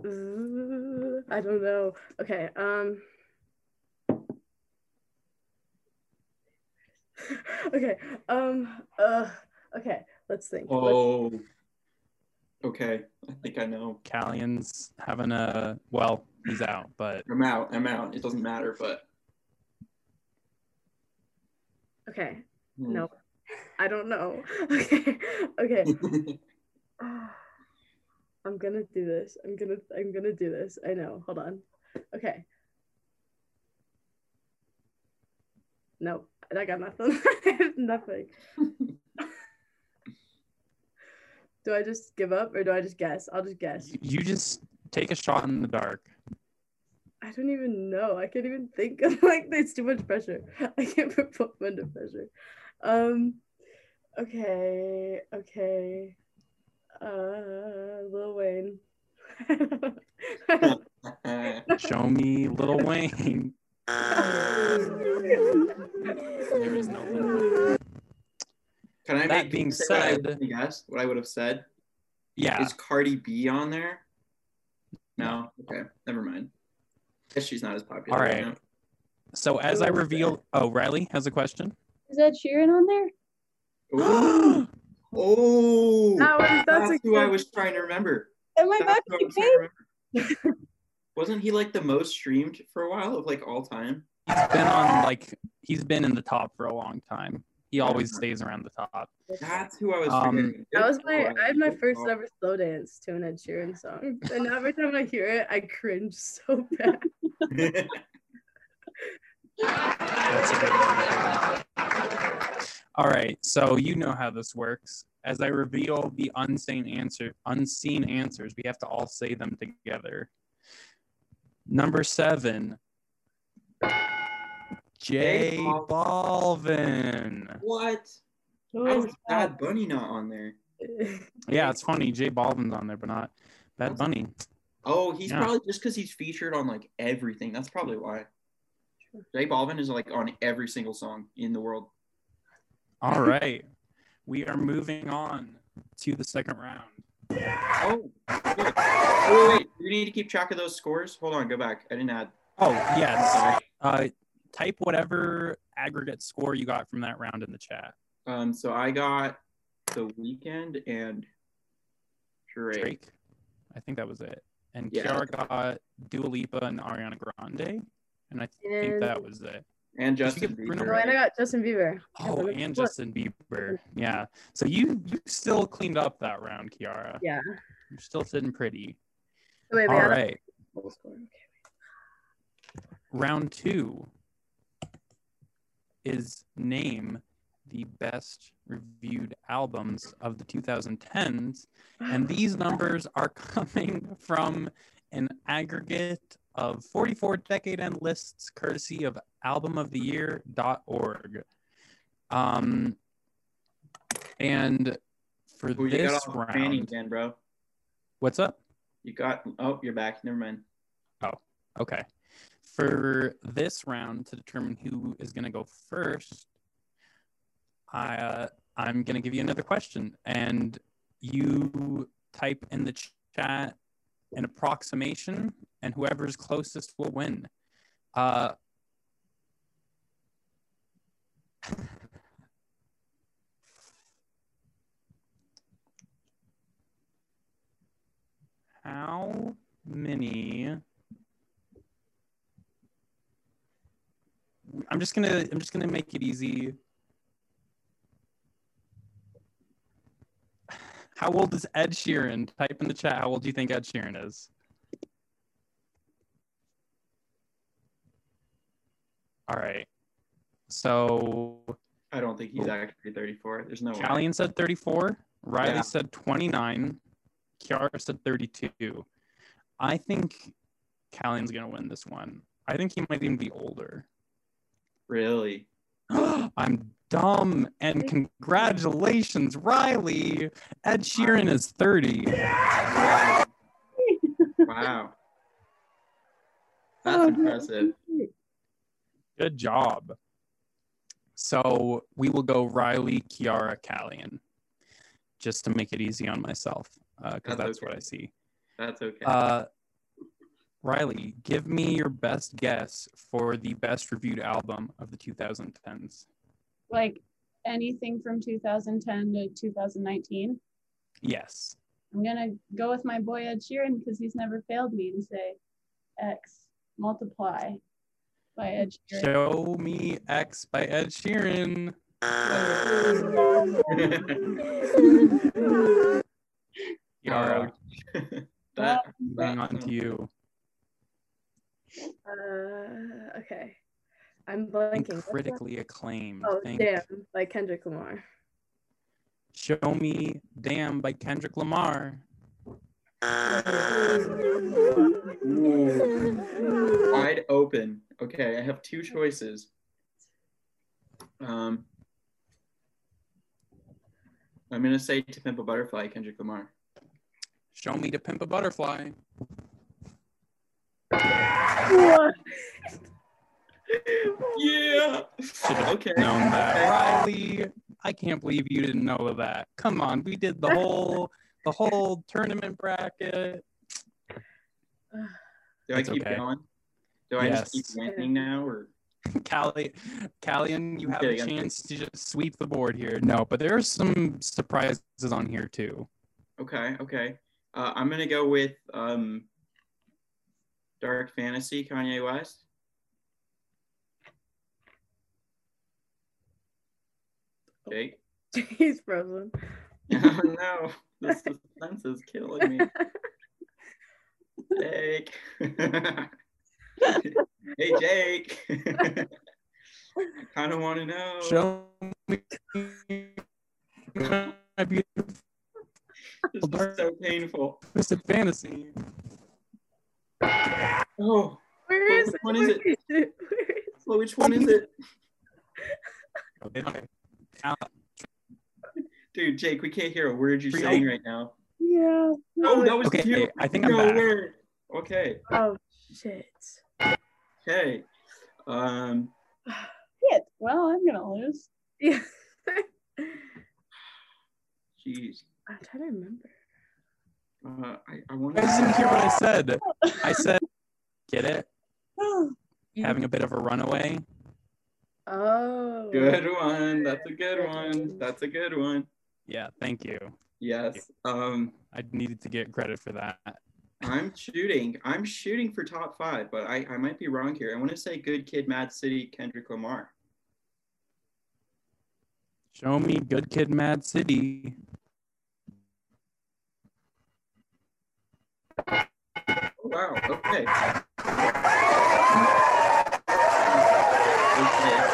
S4: uh, I don't know. Okay. Um. okay. Um. Uh. Okay. Let's think. Let's-
S1: oh. Okay, I think I know.
S2: Callian's having a well, he's out, but
S1: I'm out. I'm out. It doesn't matter, but
S4: okay.
S1: Hmm.
S4: No. I don't know. Okay. Okay. I'm gonna do this. I'm gonna I'm gonna do this. I know. Hold on. Okay. No, I got nothing. Nothing. do I just give up or do I just guess? I'll just guess.
S2: You- You just take a shot in the dark.
S4: I don't even know. I can't even think of like it's too much pressure. I can't put both under pressure. Um okay, okay. Uh Lil Wayne.
S2: Show me Lil Wayne. There is no Lil
S1: Can I
S2: That
S1: make
S2: being
S1: say what I
S2: said-
S1: would've? What I would have said
S2: Yeah.
S1: is Cardi B on there. No, okay, never mind. Guess she's not as popular.
S2: All
S1: right
S2: right. So as I reveal, oh, Riley has a question.
S5: Is that Sheeran on there?
S1: Ooh. Oh,
S4: That was- that's
S1: that's
S4: a
S1: who I was trying to remember.
S5: Am I
S1: That's
S5: back
S1: who
S5: to
S1: was trying to remember. Wasn't he like the most streamed for a while of like all time?
S2: He's been on like he's been in the top for a long time. He always stays around the top.
S1: That's who I was
S2: Um.
S4: That was my. I had my first ever slow dance to an Ed Sheeran song. And every time I hear it, I cringe so bad.
S2: That's a good one. All right, so you know how this works. As I reveal the unseen answer, unseen answers, we have to all say them together. Number seven, J
S1: J
S2: Balvin.
S1: what?
S5: Who
S1: How
S5: is
S1: is? Bad Bunny not on there?
S2: Yeah, it's funny. J Balvin's on there, but not Bad Bunny.
S1: Oh, he's
S2: Yeah.
S1: probably just because he's featured on like everything. That's probably why. J Balvin is like on every single song in the world.
S2: All right, we are moving on to the second round.
S1: Oh, good. Wait, wait, you need to keep track of those scores. Hold on, go back. I didn't add.
S2: Oh yes, uh, type whatever aggregate score you got from that round in the chat.
S1: Um, so I got the Weeknd and Drake.
S2: Drake. I think that was it. And
S1: Yeah.
S2: Kiara got Dua Lipa and Ariana Grande. And I think that was it.
S1: And Justin Bieber.
S4: No, and I got Justin Bieber.
S2: Oh, and
S4: look-
S2: Justin Bieber. Yeah. So you you still cleaned up that round, Kiara.
S4: Yeah.
S2: You're still sitting pretty.
S4: Wait, wait,
S2: All right.
S4: Okay.
S2: Round two is name the best reviewed albums of the 2010s. And these numbers are coming from an aggregate of 44 decade end lists courtesy of albumoftheyear.org. Um, and for
S1: Ooh, you got
S2: this
S1: the training
S2: round,
S1: again, bro.
S2: what's up?
S1: You got. Oh, you're back. Never mind.
S2: Oh, okay. For this round to determine who is going to go first, I uh, I'm going to give you another question, and you type in the ch- chat an approximation, and whoever's closest will win. Uh, how many? I'm just gonna I'm just gonna make it easy. How old is Ed Sheeran? Type in the chat. How old do you think Ed Sheeran is? All right. So
S1: I don't think he's actually 34. There's no way.
S2: Said 34. Riley
S1: Yeah.
S2: said 29. Kiara said 32. I think Callian's gonna win this one. I think he might even be older.
S1: Really?
S2: I'm dumb. And congratulations, Riley. Ed Sheeran is 30.
S1: Wow. That's
S5: Oh,
S1: impressive.
S2: Good job. So we will go Riley, Kiara, Callian, just to make it easy on myself, because
S1: That's
S2: that's,
S1: okay.
S2: what I see.
S1: That's okay.
S2: Uh, Riley, give me your best guess for the best reviewed album of the 2010s.
S5: Like anything from 2010 to 2019.
S2: Yes.
S5: I'm gonna go with my boy Ed Sheeran because he's never failed me and say X multiply by Ed Sheeran.
S2: Show me X by Ed Sheeran. Kiara,
S1: that,
S2: moving on to you.
S4: Uh, okay. I'm blanking.
S2: Think
S4: What's that?
S2: critically acclaimed.
S4: Oh,
S2: Think
S4: damn! By Kendrick Lamar.
S2: Show Me Damn by Kendrick Lamar.
S1: Wide open. Okay, I have two choices. Um, I'm gonna say "To Pimp a Butterfly," Kendrick Lamar.
S2: Show Me to Pimp a Butterfly.
S1: Yeah. Okay.
S2: known that. Riley, I can't believe you didn't know that. Come on, we did the whole the whole tournament bracket.
S1: Do I
S2: It's
S1: keep
S2: okay.
S1: going? Do I just keep
S2: Yes.
S1: winning now, or
S2: Callie, Callian, you have
S1: kidding,
S2: a
S1: I'm
S2: chance to just sweep the board here. No, but there are some surprises on here too.
S1: okay, okay. Uh, I'm gonna go with um, Dark Fantasy, Kanye West. Jake.
S4: He's frozen.
S1: Oh no, the suspense is killing me. Jake. hey, Jake. I kind of want to know.
S2: Show me my beautiful
S1: This is so painful.
S2: It's a fantasy.
S1: Oh,
S4: Where
S1: Well, which
S4: it?
S1: one is it?
S4: Where is it?
S1: well, which one is it?
S2: Okay, okay. Cal-
S1: Dude, Jake, we can't hear a word you're saying right now.
S5: Yeah.
S1: Oh, that was
S2: Okay,
S1: cute.
S2: I think I'm
S1: no
S2: back.
S1: word. Okay,
S4: Oh shit.
S1: okay. Um,
S5: Shit. Well, I'm gonna lose.
S4: Yeah.
S1: jeez.
S4: I'm trying to remember.
S1: Uh, I, I want
S2: You guys didn't
S1: to.
S2: hear what I said. I said, get it?
S5: Oh,
S2: Having a bit of a runaway.
S4: Oh.
S1: Good one. That's a good one. That's a good one.
S2: Yeah, thank you.
S1: Yes. Um,
S2: I needed to get credit for that.
S1: I'm shooting. I'm shooting for top five, but I, I might be wrong here. I want to say Good Kid, Mad City, Kendrick Lamar.
S2: Show me Good Kid, Mad City.
S1: Oh, wow. Okay.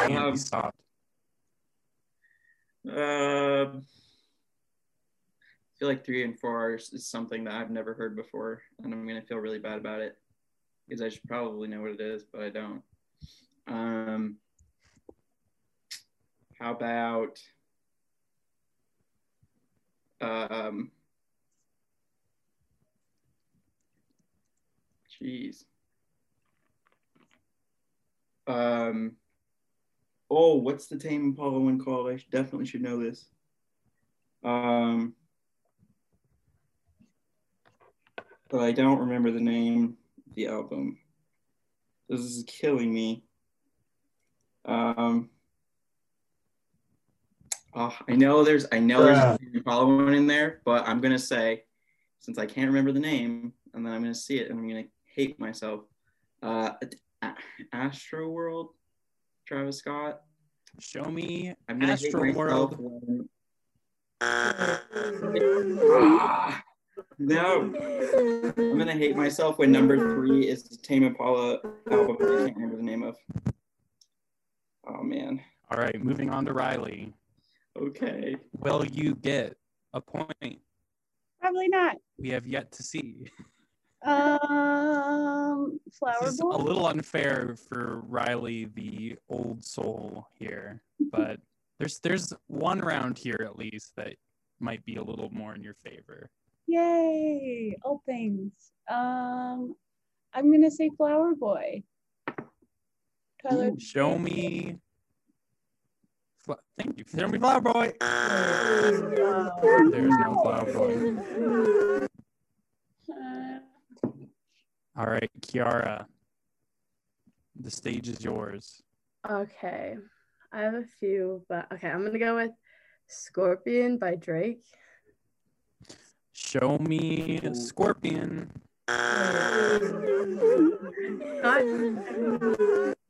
S1: Okay. Um,
S2: stopped.
S1: Uh, feel like three and four are, is something that I've never heard before, and I'm gonna feel really bad about it because I should probably know what it is, but I don't. Um, how about um, jeez. Um, oh, what's the Tame Impala one called? I definitely should know this. Um, but I don't remember the name of the album. This is killing me. Um, oh, I know there's I know there's a Tame Impala in there, but I'm gonna say since I can't remember the name, and then I'm gonna see it and I'm gonna hate myself. Uh, Astroworld, Travis Scott.
S2: Show me
S1: I'm gonna
S2: Astro
S1: hate
S2: World.
S1: when- Ah, no, I'm gonna hate myself when number three is the Tame Impala album I can't remember the name of. Oh man.
S2: All right, moving on to Riley.
S1: Okay.
S2: Will you get a point?
S5: probably not.
S2: We have yet to see.
S5: Um, flower
S2: This is a little unfair for Riley, the old soul here, but there's there's one round here at least that might be a little more in your favor.
S5: Yay! All things. Um, I'm gonna say flower boy. Tyler.
S2: Show me. Thank you. Show me Flower Boy. There's no Flower Boy.
S5: Uh,
S2: All right, Kiara. The stage is yours.
S4: Okay. I have a few, but okay, I'm gonna go with Scorpion by Drake.
S2: Show me Scorpion. All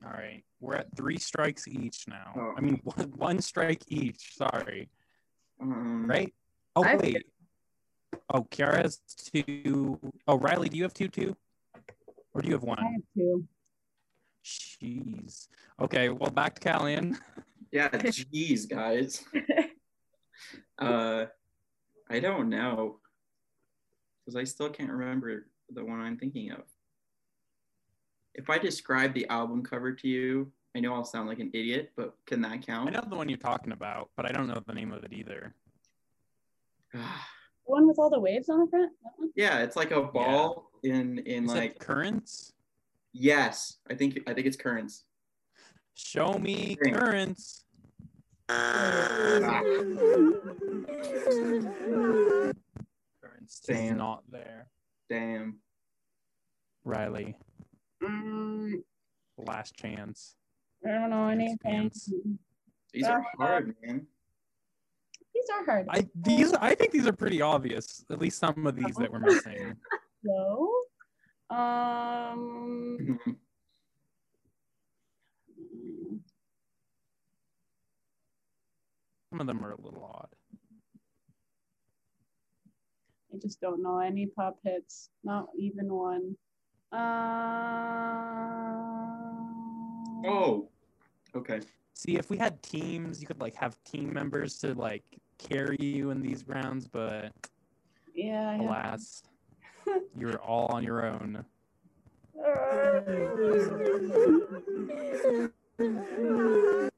S2: right, we're at three strikes each now.
S1: Oh.
S2: I mean, one, one strike each. Sorry.
S1: Um,
S2: Right? Oh
S4: I-
S2: wait. Oh, Kiara has two. Oh, Riley, do you have two too? Or do you have one?
S5: I have two.
S2: Jeez. Okay, well, back to Callian.
S1: Yeah, jeez, guys. Uh, I don't know because I still can't remember the one I'm thinking of. If I describe the album cover to you, I know I'll sound like an idiot, but can that count?
S2: I know the one you're talking about, but I don't know the name of it either.
S5: The one with all the waves on the front?
S1: Yeah, it's like a ball in in
S2: Is
S1: like
S2: Currents?
S1: yes, I think I think it's currents.
S2: Show me
S1: Dang.
S2: Currents. Ah. Currents is
S1: Damn.
S2: not there.
S1: Damn.
S2: Riley,
S5: Mm,
S2: last chance.
S5: I don't know
S2: It's
S5: anything.
S2: pants.
S1: These are hard, man.
S5: These are hard.
S2: I these I think these are pretty obvious. At least some of these that we're missing.
S5: no. um,
S2: Some of them are a little odd.
S5: I just don't know any pop hits. Not even one. Uh,
S1: oh, okay.
S2: See, if we had teams, you could like have team members to like carry you in these rounds, but
S5: yeah. I
S2: alas, you're all on your own.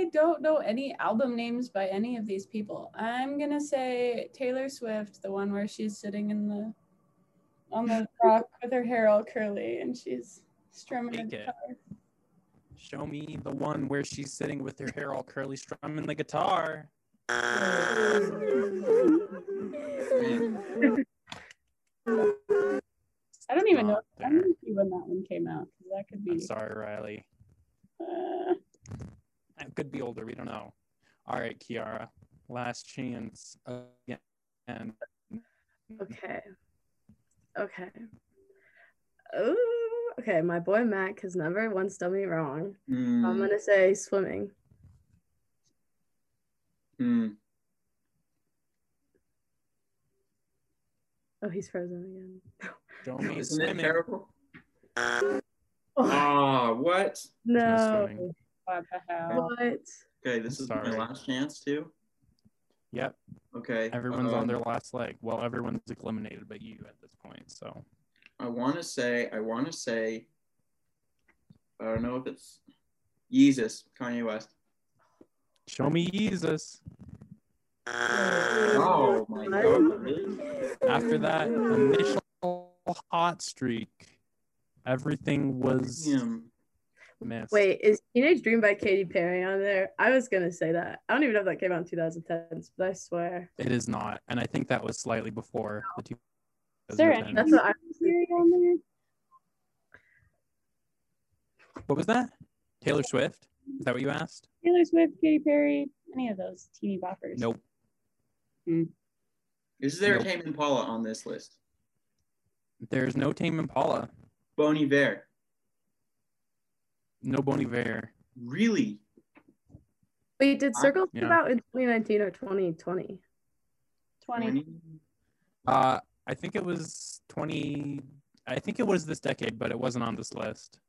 S5: I don't know any album names by any of these people. I'm gonna say Taylor Swift, the one where she's sitting in the on the rock with her hair all curly and she's strumming
S2: the
S5: guitar.
S2: Show me the one where she's sitting with her hair all curly, strumming the guitar.
S5: I don't even know. I don't see when that one came out that could
S2: I'm
S5: be.
S2: sorry, Riley.
S5: Uh,
S2: could be older. We don't know. All right, Kiara, last chance again.
S4: Okay. Okay. Oh, okay. My boy Mac has never once done me wrong. I'm
S1: Hmm,
S4: gonna say swimming.
S1: hmm.
S4: Oh, he's frozen again.
S2: Show me
S1: Isn't it
S2: swimming.
S1: terrible?
S4: Oh,
S1: Ah, what?
S4: no.
S2: Swimming.
S5: what the hell?
S4: What?
S1: Okay, this
S2: I'm
S1: is my last chance too.
S2: Yep,
S1: Okay.
S2: everyone's on
S1: um,
S2: their last leg. Well, everyone's eliminated but you at this point. So
S1: I want to say, I want to say, I don't know if it's Yeezus, Kanye West.
S2: show me Jesus.
S1: Oh my god, really?
S2: After that initial hot streak, everything was
S1: Damn.
S2: Missed.
S4: Wait, is Teenage Dream by Katy Perry on there? I was gonna say that. I don't even know if that came out in 2010s, but I swear.
S2: It is not, and I think that was slightly before the two.
S5: Is there any
S4: That's what I
S5: Siri on there?
S2: What was that? Taylor Swift? Is that what you asked?
S5: Taylor Swift, Katy Perry, any of those teeny boppers?
S2: Nope. Hmm.
S1: Is there
S2: Nope.
S1: a Tame Impala on this list?
S2: There's no Tame Impala,
S1: Bon Iver.
S2: No Bon Iver.
S1: Really?
S4: Wait, did
S1: Uh,
S4: Circle
S2: yeah.
S4: come out in 2019 or 2020?
S5: 20.
S2: Uh, I think it was 20. I think it was this decade, but it wasn't on this list.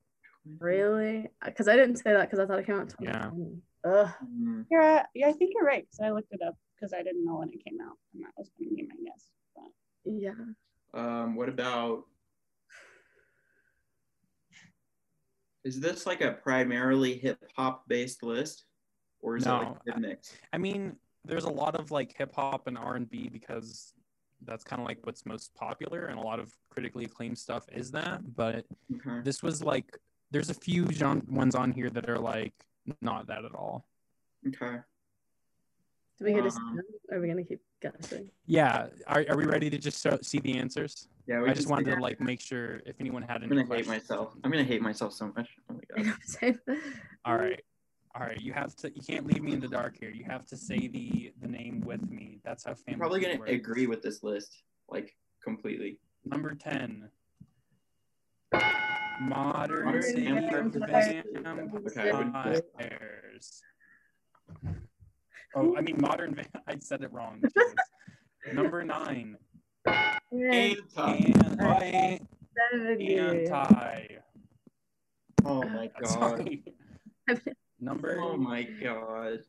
S4: Really? Because I didn't say that because I thought it came out in
S2: Yeah.
S4: 2020. Ugh.
S1: Hmm.
S5: You're, uh, yeah, I think you're right because I looked it up because I didn't know when it came out, and that was going to be my guess. But
S4: Yeah.
S1: Um, what about? Is this like a primarily hip hop based list, or is it like a mix?
S2: I mean, there's a lot of like hip hop and R and B because that's kind of like what's most popular, and a lot of critically acclaimed stuff is that. But
S1: Okay.
S2: this was like, there's a few genre ones on here that are like not that at all.
S1: Okay.
S4: Do we get a
S1: Um,
S4: stand? Or are we gonna keep guessing?
S2: Yeah, are, are we ready to just show, see the answers?
S1: Yeah, we
S2: I just wanted to like make sure if anyone had any.
S1: I'm
S2: any
S1: gonna hate myself. I'm gonna hate myself so much. Oh my god.
S4: what I'm saying.
S2: All right. All right, you have to. You can't leave me in the dark here. You have to say the the name with me. That's how family.
S1: I'm probably gonna
S2: works.
S1: agree with this list, like completely.
S2: Number ten. Modern,
S1: Modern
S2: City
S1: Vampire
S2: Vampires. Oh, I mean modern. I said it wrong. Number nine.
S4: Yay,
S1: Anti.
S2: Anti.
S4: seventy.
S2: Anti.
S1: Oh my god.
S2: Sorry. Number
S1: Oh my god.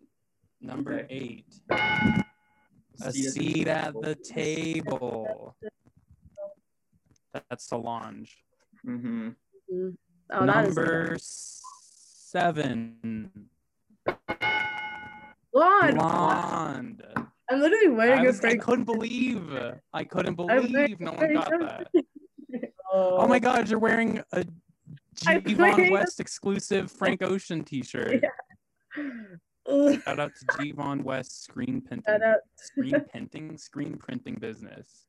S2: number eight. A seat at the table. That's Solange.
S1: Mm-hmm.
S4: Oh, that is
S2: Number seven.
S4: Blonde.
S2: Blonde.
S4: I'm literally wearing
S2: I,
S4: a
S2: was- I
S4: Frank.
S2: couldn't believe. I couldn't believe no one got that. Oh my god, you're wearing a
S4: I'm
S2: G
S4: wearing
S2: Von
S4: a-
S2: West exclusive Frank Ocean t-shirt.
S4: Ugh,
S2: Shout out to G Von West screen printing.
S4: Shout out.
S2: Screen printing, screen printing business.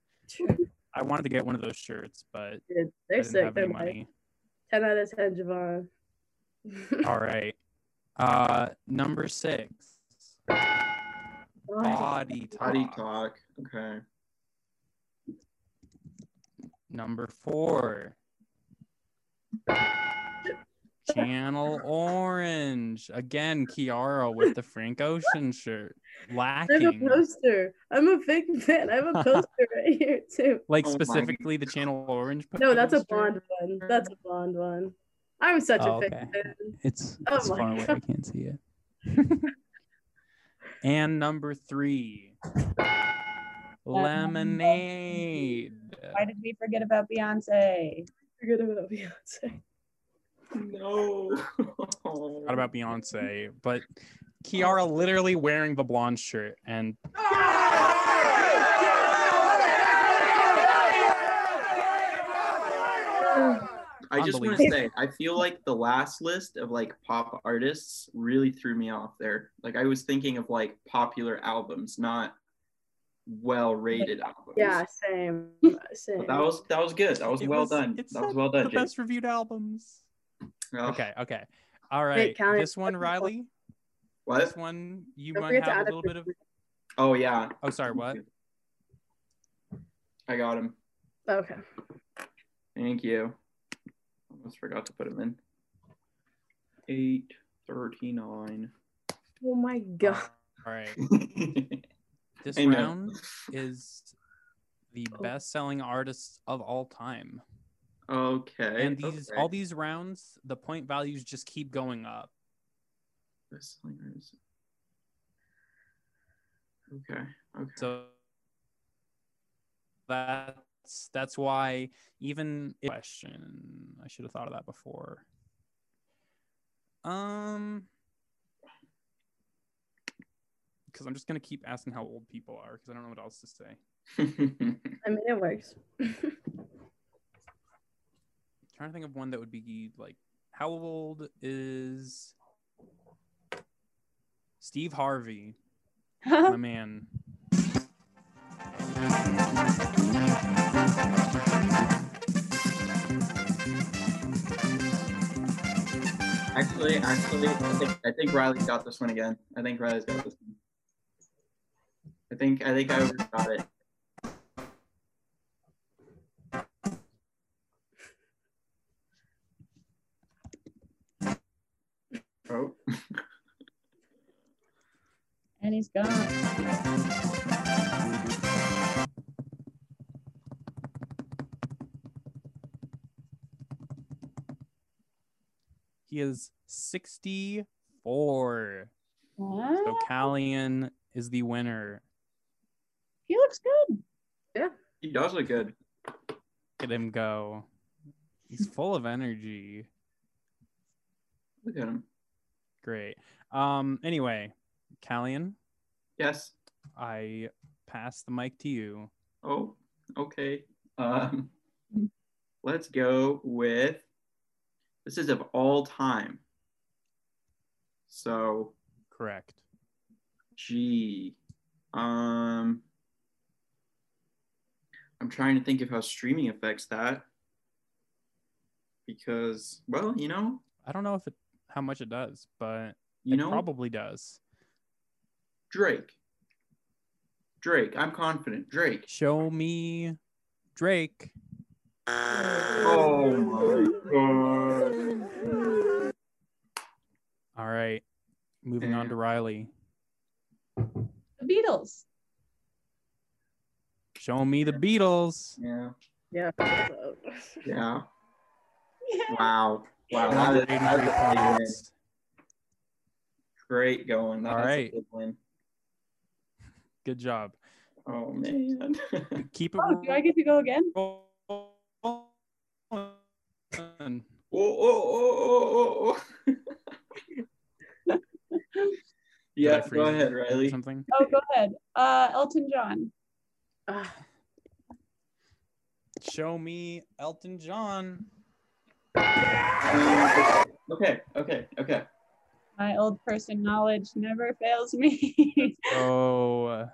S2: I wanted to get one of those shirts, but
S4: Dude, They're
S2: didn't
S4: sick.
S2: have
S4: They're
S2: any money.
S4: 10 out of 10, Javon.
S2: All right. Uh number six. Body talk.
S1: Body talk. Okay.
S2: Number four. Channel Orange. Again, Kiara with the Frank Ocean shirt. Lacking.
S4: I have a poster. I'm a big fan. I have a poster right here, too.
S2: Like
S1: Oh
S2: specifically the Channel Orange.
S4: No, that's a
S2: poster?
S4: blonde one. That's a blonde one. I'm such
S2: Oh,
S4: a big
S2: okay.
S4: fan.
S2: It's,
S4: Oh
S2: it's
S4: my
S2: far away. I can't see it. and number three. Lemonade.
S5: Why did we forget about Beyonce?
S4: Forget about Beyonce.
S1: No.
S2: Forgot about Beyonce, but Kiara literally wearing the blonde shirt and ah!
S1: I just want to say, I feel like the last list of like pop artists really threw me off there. Like I was thinking of like popular albums, not well-rated albums.
S4: Yeah, same. Same.
S1: But that was that was good. That was
S2: It
S1: well
S2: was-
S1: done.
S2: it's
S1: That was well done,
S2: The
S1: Jake.
S2: best reviewed albums.
S1: Oh,
S2: Okay, okay. All right.
S4: Callie,
S2: this one, Riley.
S1: what- This
S2: one, you
S4: Don't
S2: might have
S4: add
S2: a
S4: a
S2: little bit of.
S1: Oh yeah.
S2: Oh, sorry. What?
S1: I got him.
S4: Okay.
S1: Thank you. Almost forgot to put them in. Eight thirty-nine.
S4: Oh my god.
S2: All right. This
S1: I know.
S2: round is the
S4: Oh.
S2: best-selling artists of all time,
S1: Okay.
S2: and these
S1: okay.
S2: all these rounds, the point values just keep going up.
S1: Best-selling artists. Okay. Okay.
S2: So that's that's why even if- question I should have thought of that before. Um because I'm just gonna keep asking how old people are because I don't know what else to say.
S4: I mean, it works.
S2: trying to think of one that would be like how old is Steve Harvey, my man.
S1: Actually, actually, I think I think Riley's got this one again. I think Riley's got this one. I think I think I got it. Oh.
S5: and he's gone.
S2: He is 64. So Callian is the winner.
S5: he looks good.
S1: Yeah, he does look good.
S2: Look at him go. He's full of energy.
S1: Look at him.
S2: Great. Um. Anyway, Callian,
S1: Yes.
S2: I pass the mic to you.
S1: Oh, okay. Um, let's go with this is of all time. So,
S2: Correct.
S1: gee, um, I'm trying to think of how streaming affects that because, well, you know,
S2: I don't know if it how much it does, but
S1: you
S2: it
S1: know,
S2: probably does.
S1: Drake. Drake, I'm confident. Drake.
S2: Show me Drake.
S1: Oh my god.
S2: All right. Moving on to Riley.
S5: The Beatles.
S2: Show me the Beatles.
S1: Yeah.
S4: Yeah.
S1: Yeah.
S5: Yeah.
S1: Wow. Wow.
S2: Another
S1: That is, that's a
S2: 83
S1: big win.
S2: points.
S1: Great going. That's
S2: All right.
S1: a big win.
S2: Good job.
S1: Oh man.
S2: Keep it.
S5: Oh, do I get to go again?
S2: Rolling.
S1: oh, oh, oh, oh, oh, oh. yeah, go ahead, Riley.
S2: Something.
S5: Oh, go ahead. Uh, Elton John.
S4: Ah,
S2: Show me Elton John.
S1: Okay, okay, okay.
S5: My old person knowledge never fails me.
S2: Oh,
S5: okay,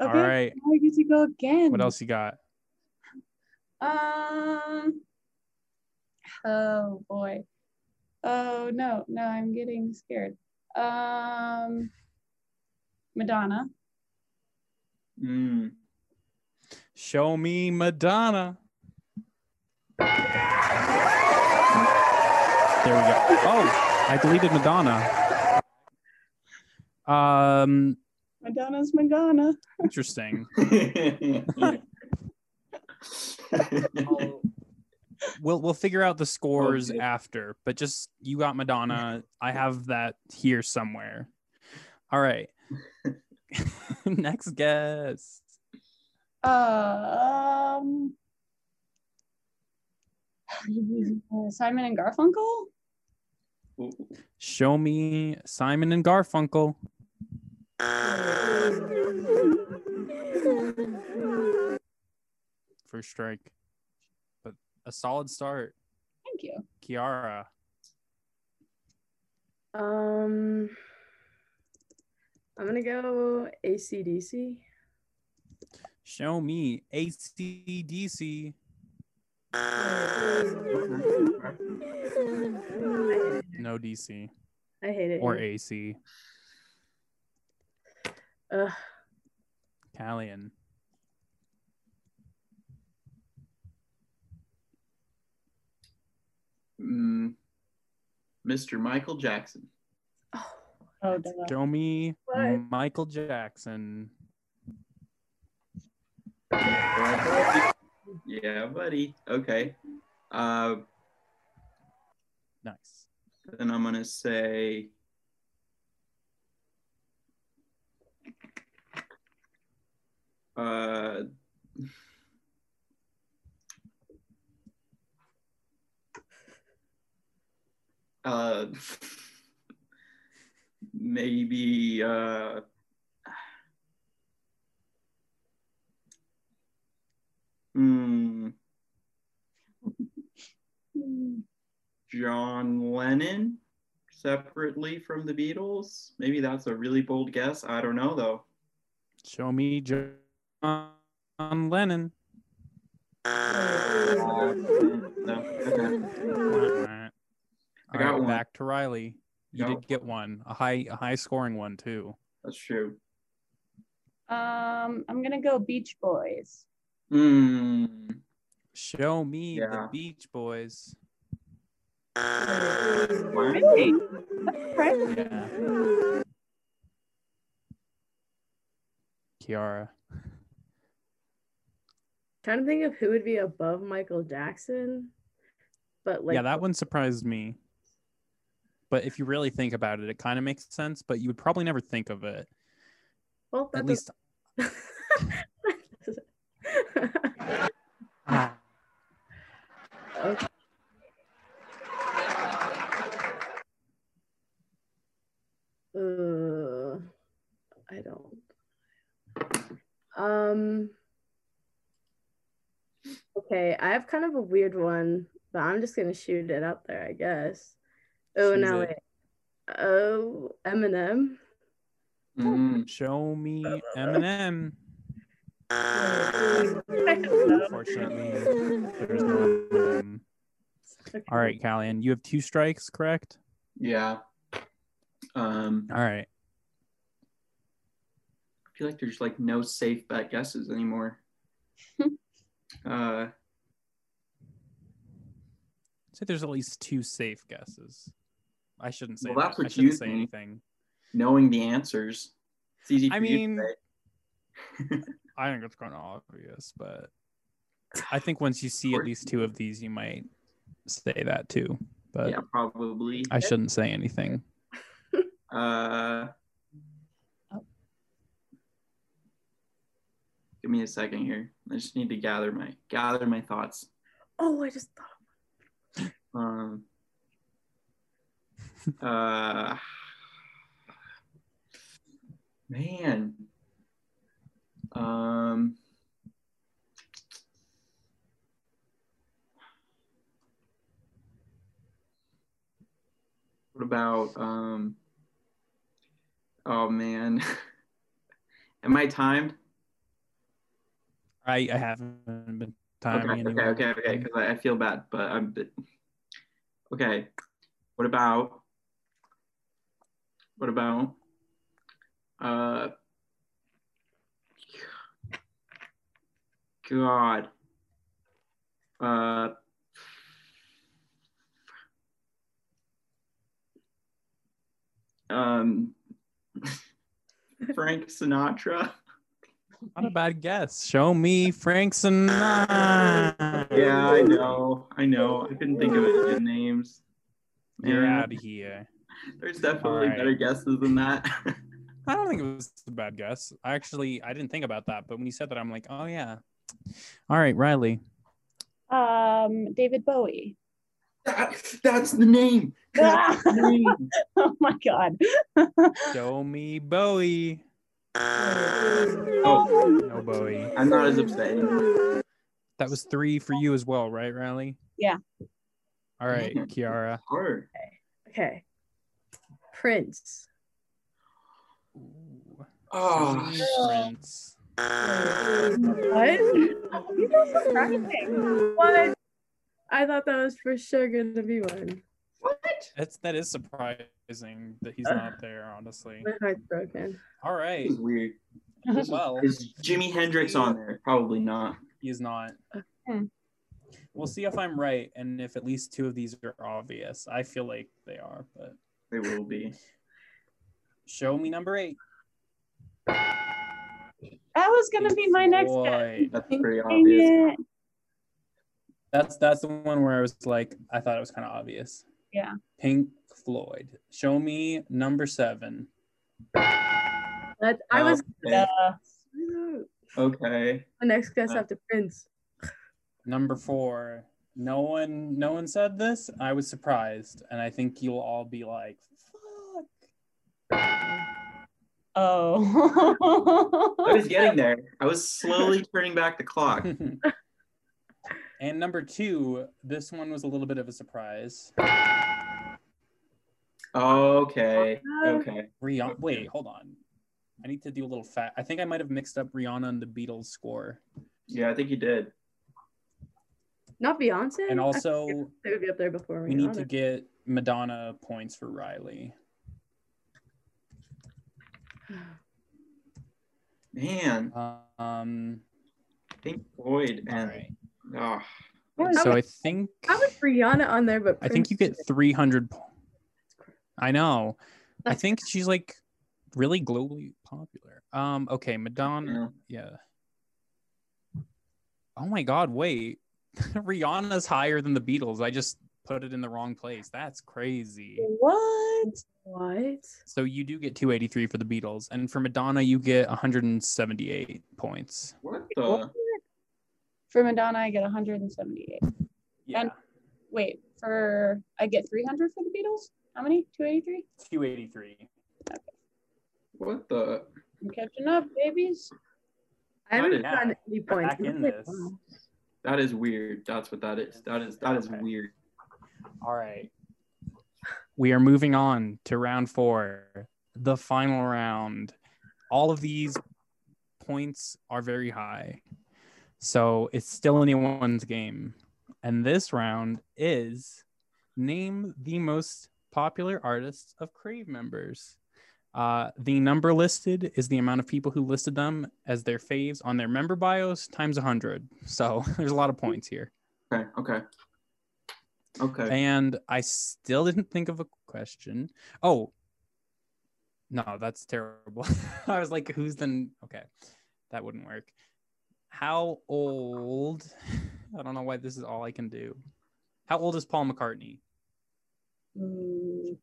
S2: all right.
S5: now I get to go again.
S2: What else you got?
S5: Um. Oh boy. Oh no, no, I'm getting scared. Um. Madonna.
S1: Mm.
S2: Show me Madonna. There we go. Oh, I deleted Madonna. Um,
S5: Madonna's Madonna.
S2: interesting. We'll we'll figure out the scores
S1: Okay.
S2: after, but just you got Madonna. I have that here somewhere. All right. Next guess.
S5: Uh, um. Simon and Garfunkel.
S2: Show me Simon and Garfunkel. First strike. But a solid start.
S5: Thank you.
S2: Kiara.
S4: Um, I'm gonna go AC/DC.
S2: Show me AC/DC. No DC
S4: I hate it.
S2: or
S4: here.
S2: AC.
S4: Ugh.
S2: Callian.
S1: Mm. Mr. Michael Jackson.
S4: Oh,
S5: Oh, duh.
S2: Show me
S4: What?
S2: Michael Jackson.
S1: Yeah, buddy. Yeah, buddy. Okay. Uh,
S2: Nice.
S1: then I'm gonna say. Uh, uh, maybe uh, Hmm. John Lennon separately from the Beatles. Maybe that's a really bold guess. I don't know though.
S2: Show me John Lennon.
S1: Uh, no. Okay.
S2: All
S1: got
S2: right,
S1: one.
S2: back to Riley. You
S1: Go.
S2: did get one, a high, a high scoring one too.
S1: That's true.
S5: Um, I'm gonna go Beach Boys.
S1: Hmm.
S2: Show me
S1: Yeah.
S2: the Beach Boys.
S1: Wow.
S5: Really?
S2: Yeah. Kiara.
S4: trying to think of who would be above Michael Jackson, but like
S2: yeah, that one surprised me. But if you really think about it, it kind of makes sense. But you would probably never think of it.
S4: well,
S2: At least
S4: Okay. Uh, I don't. Um. Okay, I have kind of a weird one, but I'm just gonna shoot it out there, I guess. Oh
S2: Shoot
S4: no,
S2: it.
S4: wait. Oh, Eminem.
S1: Mm.
S2: show me Eminem.
S5: No.
S2: Unfortunately, there's no Eminem. All right, Callian, you have two strikes, correct?
S1: Yeah. Um.
S2: All right.
S1: I feel like there's like no safe bet guesses anymore. uh.
S2: Say there's at least two safe guesses. I shouldn't say
S1: Well, that's
S2: that. I
S1: what
S2: shouldn't
S1: you
S2: say
S1: think.
S2: anything.
S1: knowing the answers. It's easy for
S2: I
S1: you to
S2: mean- I think it's kind of obvious, but I think once you see at least two of these, you might say that too. But
S1: yeah, probably.
S2: I shouldn't say anything.
S1: Uh, give me a second here. I just need to gather my gather my thoughts.
S4: Oh, I just thought.
S1: Um. Uh. Man. Um. What about um? Oh man. Am I timed?
S2: I, I haven't been timing
S1: okay, okay, okay, okay, because I, I feel bad, but I'm. Okay, what about? What about? Uh. God. Uh. Um. Frank Sinatra.
S2: Not a bad guess. Show me Frank Sinatra.
S1: Yeah, I know. I know. I couldn't think of any names.
S2: You're
S1: Man,
S2: out of here.
S1: There's definitely
S2: Alright.
S1: better guesses than that.
S2: I don't think it was a bad guess. I actually I didn't think about that, but when you said that, I'm like, oh yeah. All right, Riley.
S5: Um, David Bowie.
S1: That- that's the name. That's the name.
S5: oh my god.
S2: Show me Bowie.
S1: Oh,
S2: No Bowie.
S1: I'm not as upset. anymore.
S2: That was three for you as well, right, Riley?
S5: Yeah.
S2: All right,
S1: Man.
S2: Kiara.
S1: Hard.
S4: Okay. Prince.
S2: Ooh.
S1: Oh,
S2: Prince.
S4: What?
S5: You know surprising.
S4: What? I thought that was for sure gonna be one.
S1: what?
S2: That's that is surprising that he's not there, honestly.
S4: My heart's broken.
S2: All right.
S1: This is weird.
S2: Well,
S1: Is Jimi Hendrix on there? Probably not.
S2: he is not.
S5: Hmm.
S2: We'll see if I'm right and if at least two of these are obvious. I feel like they are, but
S1: They will be.
S2: show me number eight.
S5: That was gonna be my next guess.
S1: That's pretty obvious.
S2: That's that's the one where I was like, I thought it was kind of obvious.
S5: Yeah.
S2: Pink Floyd. Show me number seven.
S4: That's, I was
S1: Okay.
S5: Uh,
S1: okay.
S4: the next guess after Prince.
S2: Number four. No one no one said this. I was surprised. And I think you'll all be like, fuck.
S5: oh.
S1: I was getting there. I was slowly turning back the clock.
S2: and number two, this one was a little bit of a surprise.
S1: Okay. Okay.
S2: Rihanna. Wait, hold on. I need to do a little fat. I think I might have mixed up Rihanna and the Beatles score.
S1: Yeah, I think you did.
S4: Not Beyonce.
S2: And also,
S4: they would be up there before
S2: we need to
S4: Rihanna.
S2: get Madonna points for Riley.
S1: Man,
S2: Um,
S1: Pink Floyd
S2: all
S1: and
S2: right.
S1: oh,
S2: So I think
S4: I was Rihanna on there? But
S2: I think you get 300. po- I know. I think she's like really globally popular. Um. Okay, Madonna.
S1: yeah.
S2: Yeah. Oh my God! Wait, Rihanna's higher than the Beatles. I just put it in the wrong place. That's crazy.
S5: what?
S4: What?
S2: So you do get 283 for the Beatles, and for Madonna you get 178 points.
S1: What the?
S5: For Madonna, I get 178.
S2: Yeah,
S5: And- Wait, for I get 300 for the Beatles? How many? 283?
S2: 283.
S1: What the?
S5: I'm catching up, babies.
S4: I haven't
S1: did-
S4: gotten any points.
S2: Back in this.
S1: That is weird. That's what that is. That is that is
S2: Okay.
S1: weird.
S2: All right. We are moving on to round four, the final round. All of these points are very high. So it's still anyone's game. And this round is name the most popular artists of Crave members. Uh, the number listed is the amount of people who listed them as their faves on their member bios times 100. So there's a lot of points here.
S1: Okay. Okay. Okay.
S2: And I still didn't think of a question. Oh, no, that's terrible. I was like, who's the okay? that wouldn't work. How old? I don't know why this is all I can do. How old is Paul McCartney?
S5: Mm,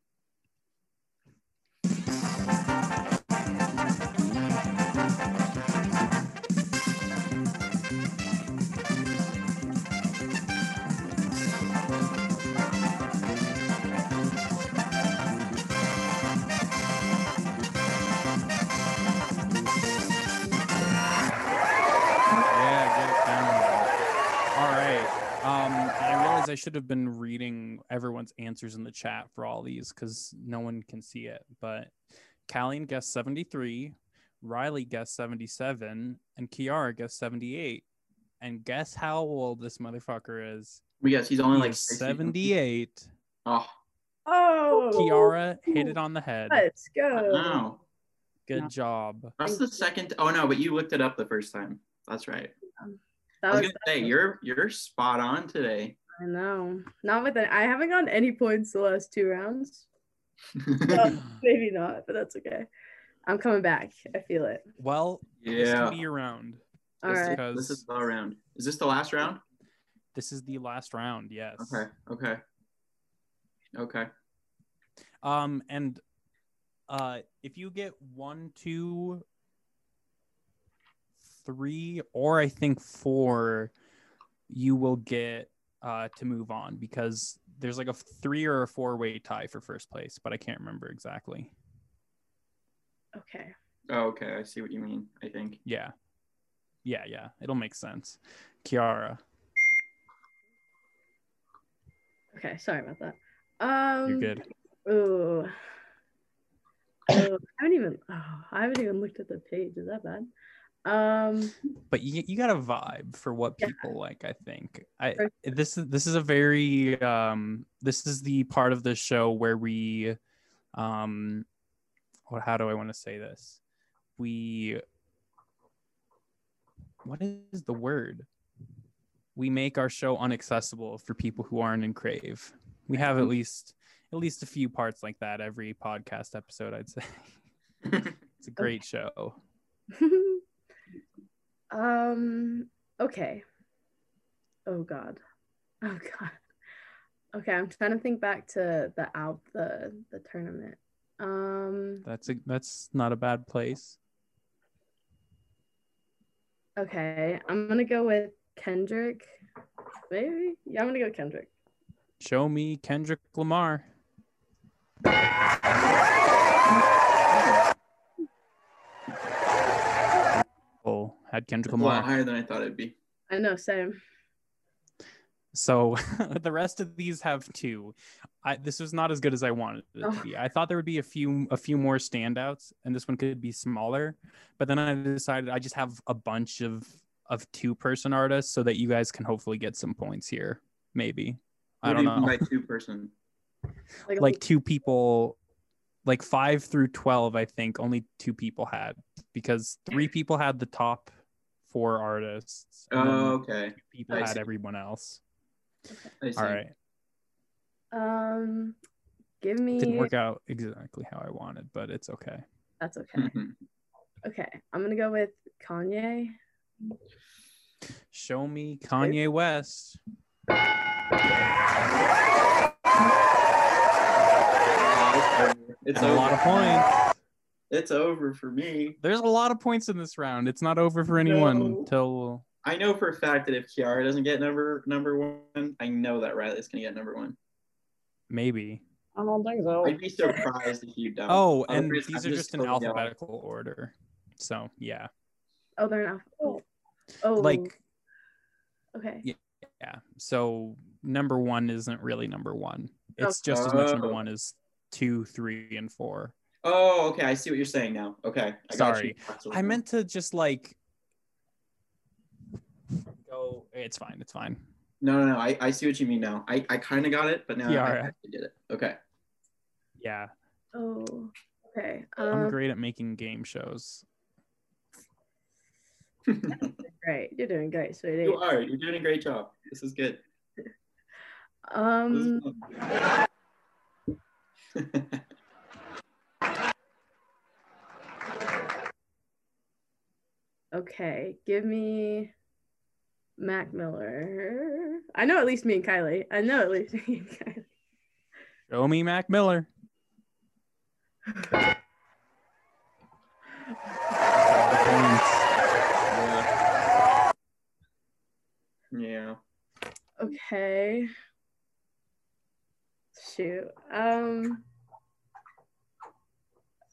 S2: realize I should have been reading everyone's answers in the chat for all these because no one can see it. But Callian guessed 73, Riley guessed 77, and Kiara guessed 78. And guess how old this motherfucker is?
S1: We guess he's only
S2: He
S1: like 60.
S2: 78.
S1: Oh,
S4: Oh,
S2: Kiara hit it on the head.
S4: Let's go.
S1: no.
S2: Good
S5: No.
S2: job.
S1: That's the second. Oh no, but you looked it up the first time. That's right.
S4: That
S1: I was
S4: was,
S1: gonna say you're you're spot on today.
S4: I know. Not with it. I haven't gotten any points the last two rounds. So, maybe not, but that's okay. I'm coming back. I feel it.
S2: Well, this
S1: yeah.
S2: can be your round.
S4: All
S1: this,
S4: right.
S1: is,
S2: Because-
S1: this is the round. Is this the last round?
S2: This is the last round. Yes.
S1: Okay. Okay. Okay.
S2: Um, and uh, if you get one, two, three, or I think four, you will get uh to move on because there's like a three or a four way tie for first place, but I can't remember exactly.
S4: Okay.
S1: Oh, okay. I see what you mean. I think.
S2: Yeah, yeah, yeah. It'll make sense. Kiara,
S4: Okay. Sorry about that. Um.
S2: you're good.
S4: Ooh. Oh, I haven't even. Oh, I haven't even looked at the page. Is that bad? Um.
S2: but you you got a vibe for what
S4: Yeah.
S2: people like i think. I
S4: For
S2: this is this is a very um this is the part of the show where we um what how do i want to say this? We what is the word? We make our show unaccessible for people who aren't in crave. We have at least at least a few parts like that every podcast episode i'd say. It's a great show
S4: um. Okay. Oh God. Oh God. Okay, I'm trying to think back to the out the the tournament. Um.
S2: that's a that's not a bad place
S4: Okay, I'm gonna go with Kendrick. Maybe. Yeah, I'm gonna go Kendrick.
S2: Show me Kendrick Lamar. Oh, had Kendrick
S1: a lot higher than I thought it'd be.
S4: I know, same.
S2: So the rest of these have two. I, this was not as good as I wanted it
S4: Oh.
S2: to be. I thought there would be a few a few more standouts, and this one could be smaller. But then I decided I just have a bunch of of two person artists so that you guys can hopefully get some points here. Maybe I
S1: What
S2: don't
S1: do you mean
S2: know.
S1: by two person?
S4: Like,
S2: like two people like five through 12 i think only two people had because three people had the top four artists
S1: Oh, okay.
S2: people
S1: I
S2: had
S1: see.
S2: everyone else
S1: I see.
S2: all right
S4: um, give me.
S2: didn't work out exactly how i wanted but it's okay
S4: That's okay. Okay, I'm gonna go with Kanye.
S2: show me kanye west
S1: it's
S2: a lot of points
S1: It's over for me.
S2: there's a lot of points in this round it's not over for anyone
S1: No.
S2: until
S1: I know for a fact that if Kiara doesn't get number number one, I know that Riley's gonna get number one.
S2: maybe
S5: I don't think so.
S1: I'd be surprised if you don't.
S2: oh and
S1: Otherwise,
S2: these
S1: I'm
S2: are just in
S1: totally off.
S2: alphabetical order so yeah
S4: Oh, they're not.
S5: Oh.
S4: Oh,
S2: like
S4: okay.
S2: Yeah. Yeah. So number one isn't really number one. It's
S4: Okay.
S2: just as much number
S1: Oh.
S2: one as two, three, and four.
S1: Oh, okay. I see what you're saying now. Okay. I
S2: Sorry. I meant to just like go. It's fine. It's fine.
S1: No, no, no. I, I see what you mean now. I, I kind of got it, but now yeah, I
S2: Kiara.
S1: actually get it. Okay.
S2: Yeah.
S4: Oh, okay.
S2: I'm
S4: Um,
S2: great at making game shows.
S4: great. You're doing great, sweetie.
S1: you are. You're doing a great job. This is good. This
S4: Um,
S1: is
S4: Okay, give me Mac Miller. I know at least me and Kylie. I know at least me and Kylie.
S2: Show me Mac Miller.
S1: Yeah. Yeah.
S4: Okay. Shoot. Um.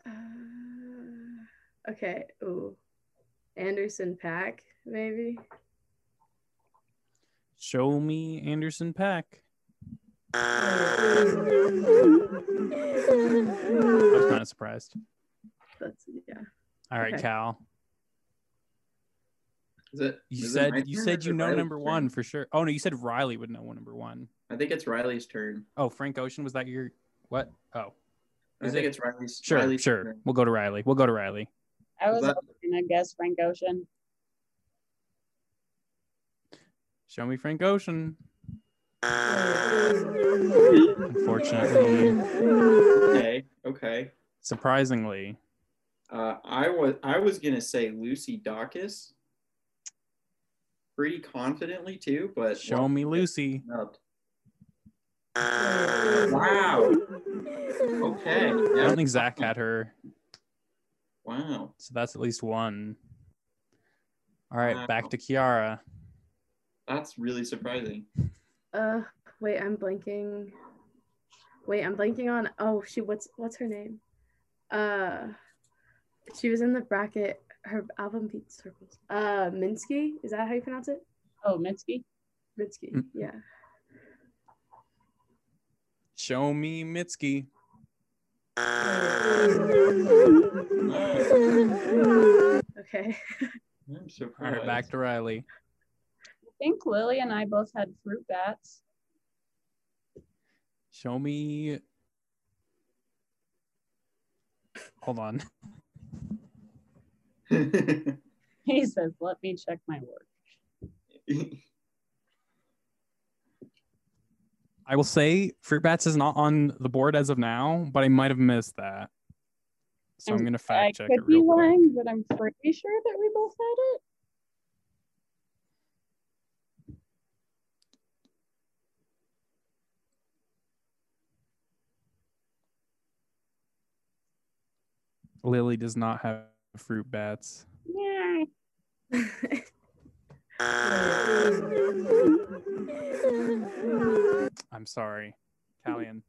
S4: uh, okay. Ooh. Anderson Paak, maybe.
S2: Show me Anderson Paak. I was kind of surprised.
S4: That's yeah.
S2: All right,
S4: Okay.
S2: Cal.
S1: Is it?
S2: You
S1: is it
S2: said you said you know
S1: Riley's
S2: number
S1: turn?
S2: one for sure. Oh no, you said Riley would know number one.
S1: I think it's Riley's turn.
S2: Oh, Frank Ocean was that your what? Oh,
S1: I
S2: Is
S1: think
S2: it?
S1: it's Riley's.
S2: sure,
S1: Riley's
S2: sure.
S1: turn.
S2: We'll go to Riley. We'll go to Riley.
S5: I was
S1: that-
S5: gonna guess Frank Ocean.
S2: Show me Frank Ocean. Unfortunately,
S1: Okay. Okay.
S2: surprisingly,
S1: Uh, I was I was gonna say Lucy Dacus. Pretty confidently too, but
S2: show me Lucy.
S1: Snubbed. Wow. Okay.
S2: I don't think Zach had her,
S1: Wow.
S2: so that's at least one. All right, back to Kiara.
S1: That's really surprising.
S4: Uh, wait, I'm blanking. Wait, I'm blanking on. Oh, she. What's what's her name? Uh, she was in the bracket. Her album beat circles. Uh, Minsky. Is that how you pronounce it?
S5: Oh, Mitski.
S4: Minsky.
S2: Mm.
S4: Yeah.
S2: Show me Mitski.
S4: Okay.
S1: I'm
S2: All
S1: surprised.
S2: right, back to Riley.
S5: I think Lily and I both had fruit bats.
S2: Show me. Hold on.
S5: He says, "Let me check my work."
S2: I will say Fruit Bats is not on the board as of now, but I might have missed that. So I'm
S5: And
S2: gonna
S5: I
S2: fact check
S5: could
S2: it
S5: be
S2: real quick.
S5: lying, but I'm pretty sure that we both had it.
S2: Lily does not have Fruit Bats.
S5: Yeah.
S2: I'm sorry, Callian.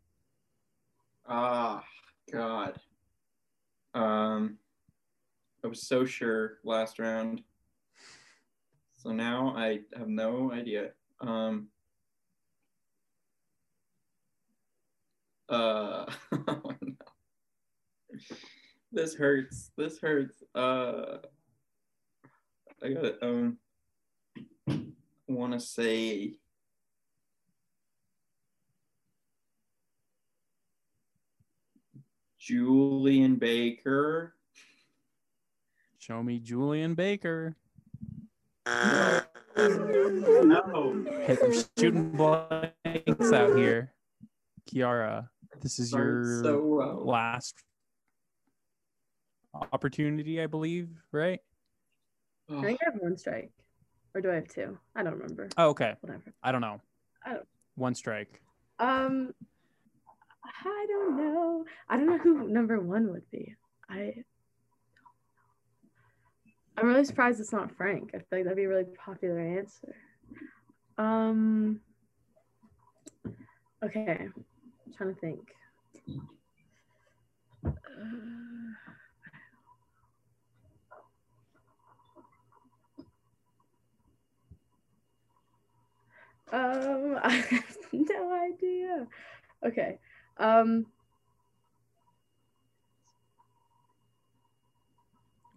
S1: Ah, God. Um, I was so sure last round. So now I have no idea. Um, uh, oh. This hurts. This hurts. Uh, I got it. Want to say Julien Baker.
S2: Show me Julien Baker.
S1: No.
S2: Hey, we're shooting blanks out here. Kiara, this is your
S1: so well.
S2: last opportunity, I believe, right?
S4: I think I have one strike, or do I have two? I don't remember.
S2: Oh, okay.
S4: Whatever.
S2: I don't know.
S4: I don't-
S2: One strike.
S4: Um, I don't know. I don't know who number one would be. I. I'm really surprised it's not Frank. I feel like that'd be a really popular answer. Um. Okay, I'm trying to think. Uh, Um, I have no idea. Okay. Um,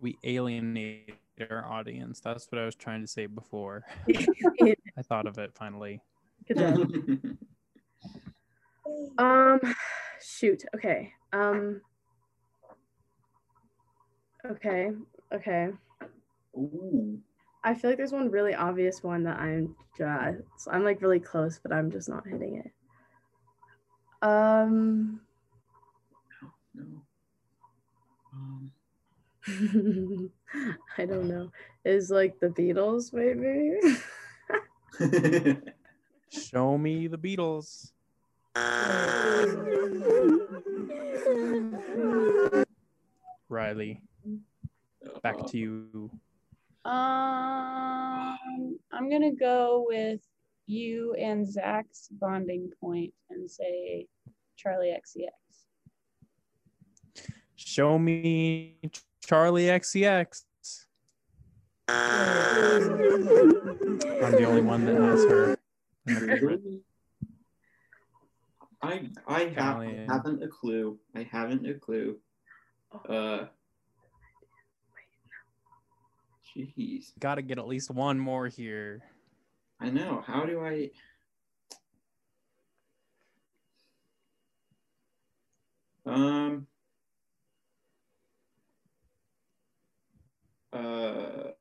S2: We alienate our audience. That's what I was trying to say before. I thought of it finally.
S4: good job. Um, shoot. Okay. Um. Okay. Okay.
S1: Ooh.
S4: I feel like there's one really obvious one that I'm just I'm like really close, but I'm just not hitting it. Um.
S1: No. Um,
S4: I don't know. Is like the Beatles, maybe?
S2: Show me the Beatles. Riley, back to you.
S5: Um, I'm gonna go with you and Zach's bonding point and say Charli XCX.
S2: Show me Charli XCX. I'm the only one that has her.
S1: I I have haven't a clue. I haven't a clue. Uh. Jeez,
S2: Got to get at least one more here.
S1: I know. How do I? Um. Uh.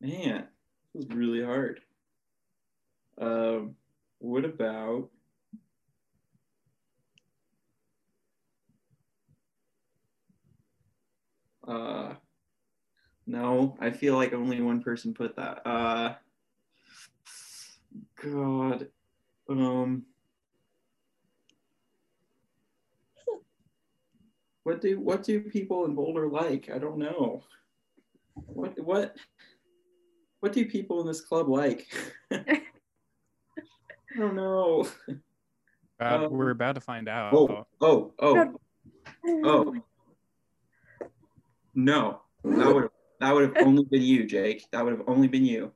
S1: Man, this is really hard. Um. What about? Uh. No, I feel like only one person put that. Uh. God. Um. What do what do people in Boulder like? I don't know. What what what do people in this club like? I don't know.
S2: Uh,
S1: Um,
S2: we're about to find out.
S1: Oh, oh, oh, oh. No, that would that would have only been you, Jake. That would have only been you.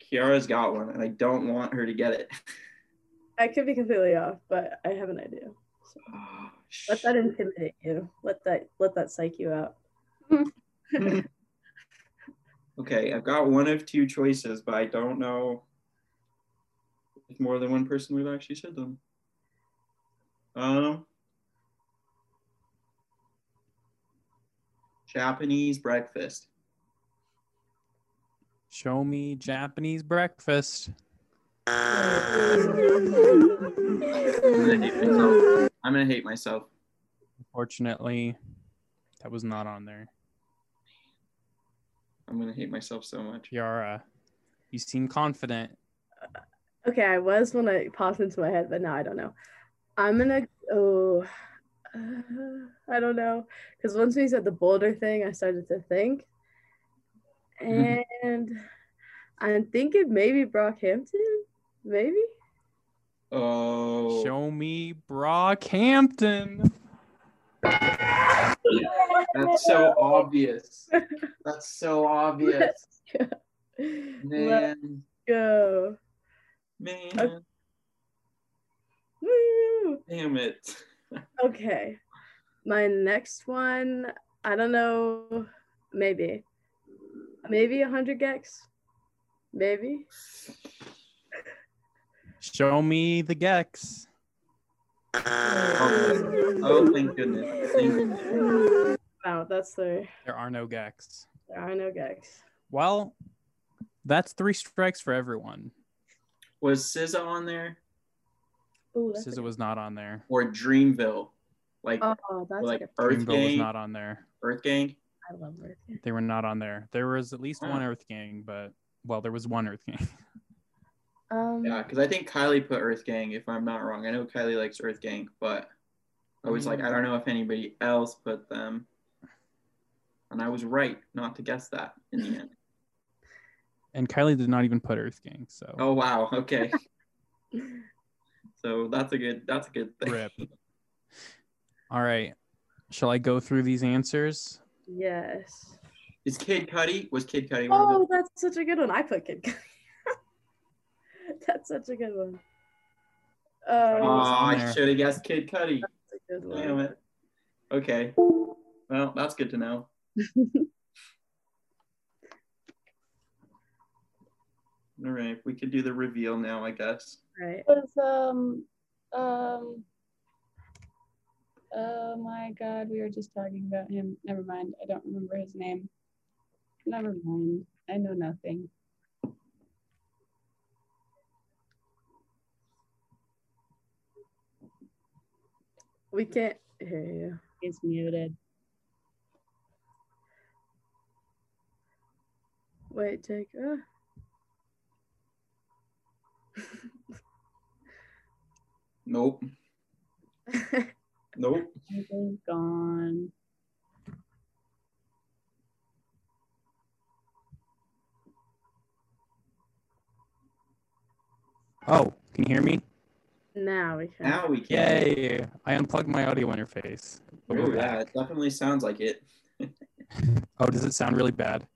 S1: Kiara's got one, and I don't want her to get it.
S4: I could be completely off, but I have an idea. So
S1: Oh,
S4: let that intimidate you. Let that let that psych you out.
S1: okay, I've got one of two choices, but I don't know if more than one person would actually said them. Um, Japanese breakfast.
S2: Show me Japanese breakfast.
S1: I'm gonna hate myself. I'm gonna hate myself.
S2: Unfortunately, that was not on there.
S1: I'm gonna hate myself so much.
S2: Yara, you seem confident.
S4: Okay, I was when I popped into my head, but now I don't know. I'm gonna oh I don't know because once we said the Boulder thing, I started to think, mm-hmm. and I'm thinking maybe Brockhampton, maybe.
S1: Oh,
S2: Show me Brockhampton.
S1: that's so obvious. That's so obvious.
S4: Let's
S1: Man,
S4: go.
S1: man,
S4: Woo!
S1: damn it.
S4: Okay. My next one, I don't know, maybe. Maybe 100 gecs. Maybe.
S2: Show me the gecs.
S1: Oh, oh, thank goodness. Thank goodness.
S4: No, that's the
S2: There are no gecs.
S4: there are no gecs.
S2: Well, that's three strikes for everyone.
S1: Was SZA on there
S4: Ooh, that's
S2: SZA
S4: a,
S2: was not on there.
S1: or Dreamville? Like,
S4: oh, that's
S1: like
S4: like
S1: Earth
S2: Dreamville was not on there.
S1: Earth Gang?
S4: I love it.
S2: They were not on there. There was at least one
S1: Huh.
S2: Earth Gang, but well, there was one Earth Gang.
S4: Um,
S1: Yeah, because I think Kylie put Earth Gang, if I'm not wrong. I know Kylie likes Earth Gang, but I was like, I don't know if anybody else put them. And I was right not to guess that in the end.
S2: And Kylie did not even put Earth Gang, so
S1: Oh wow, okay. So that's a good that's a good thing.
S2: rip. All right. Shall I go through these answers?
S4: yes.
S1: Is Kid Cudi was Kid Cudi one of
S4: Oh, that's such a good one. I put Kid Cudi. that's such a good one.
S1: Oh,
S4: Oh,
S1: I should have guessed Kid Cudi.
S4: that's a good one.
S1: Damn it. Okay. Well, that's good to know. All right, we could do the reveal now, I guess.
S4: Right.
S5: was um um oh my god we were just talking about him never mind i don't remember his name never mind i know nothing
S4: We can't hear you.
S5: He's muted.
S4: Wait, take. Uh.
S1: Nope. Nope.
S5: He's gone.
S2: Oh, can you hear me?
S4: now we can.
S1: Now we can.
S2: Yay! I unplugged my audio interface. But we're
S1: Ooh, yeah,
S2: back.
S1: it definitely sounds like it.
S2: Oh, does it sound really bad?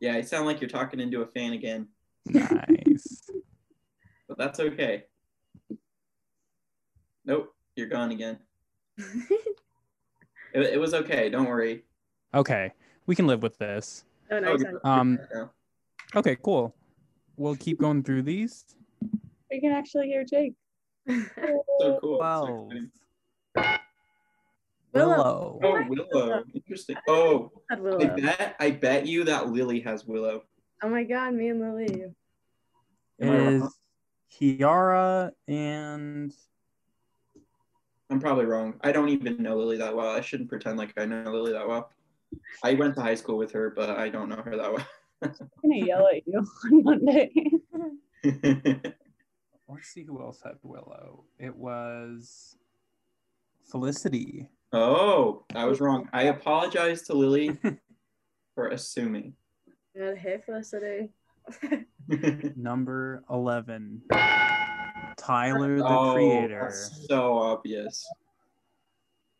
S1: Yeah, you sound like you're talking into a fan again,
S2: Nice.
S1: but that's okay. Nope, you're gone again. It, it was okay. Don't worry.
S2: okay, we can live with this.
S4: oh no.
S2: Um, okay, cool. We'll keep going through these.
S5: We can actually hear Jake.
S1: So cool. So
S2: Willow.
S1: oh, Willow. Interesting. Oh, I
S4: Willow.
S1: bet I bet you that Lily has Willow.
S4: Oh my god, me and Lily.
S1: Am
S2: Is Kiara and
S1: I'm probably wrong. I don't even know Lily that well. I shouldn't pretend like I know Lily that well. I went to high school with her, but I don't know her that well.
S5: I'm gonna yell at you on Monday.
S2: let's see who else had Willow. It was Felicity.
S1: oh, I was wrong. I apologize to Lily for assuming.
S4: Yeah, hey Felicity.
S2: Number eleven. Tyler the
S1: oh,
S2: creator.
S1: That's so obvious.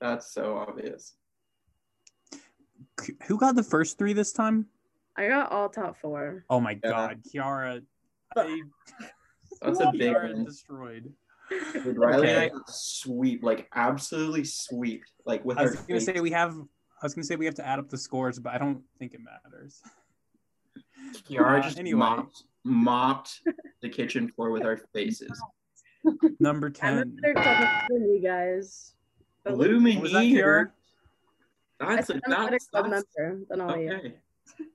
S1: That's so obvious.
S2: Who got the first three this time?
S4: I got all top four.
S2: Oh my
S1: Yeah.
S2: god, Kiara. I,
S1: That's a big
S2: Kiara
S1: one.
S2: destroyed.
S1: Dude, Riley and I
S2: Okay.
S1: sweep, like absolutely sweep, like with
S2: I was gonna say we have. I was gonna say we have to add up the scores, but I don't think it matters.
S1: Kiara
S2: uh,
S1: just
S2: anyway.
S1: mopped, mopped the kitchen floor with our faces.
S2: Number
S4: I'm
S2: ten.
S4: better talking than you guys. But Lily-
S2: Was that Kiara?
S1: That's
S4: said
S1: a,
S4: I'm a better
S1: that's,
S4: club
S1: that's
S4: member than all of you.
S1: okay.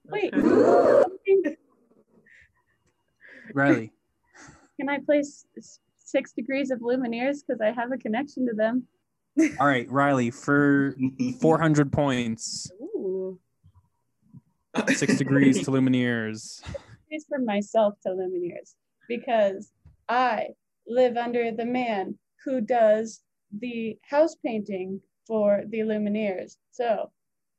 S5: Wait.
S2: Riley.
S5: Can I place six degrees of Lumineers because I have a connection to them?
S2: All right, Riley. For 400 points,
S4: Ooh.
S2: Six degrees to Lumineers.
S5: Degrees for myself to Lumineers because I live under the man who does the house painting for the Lumineers. So,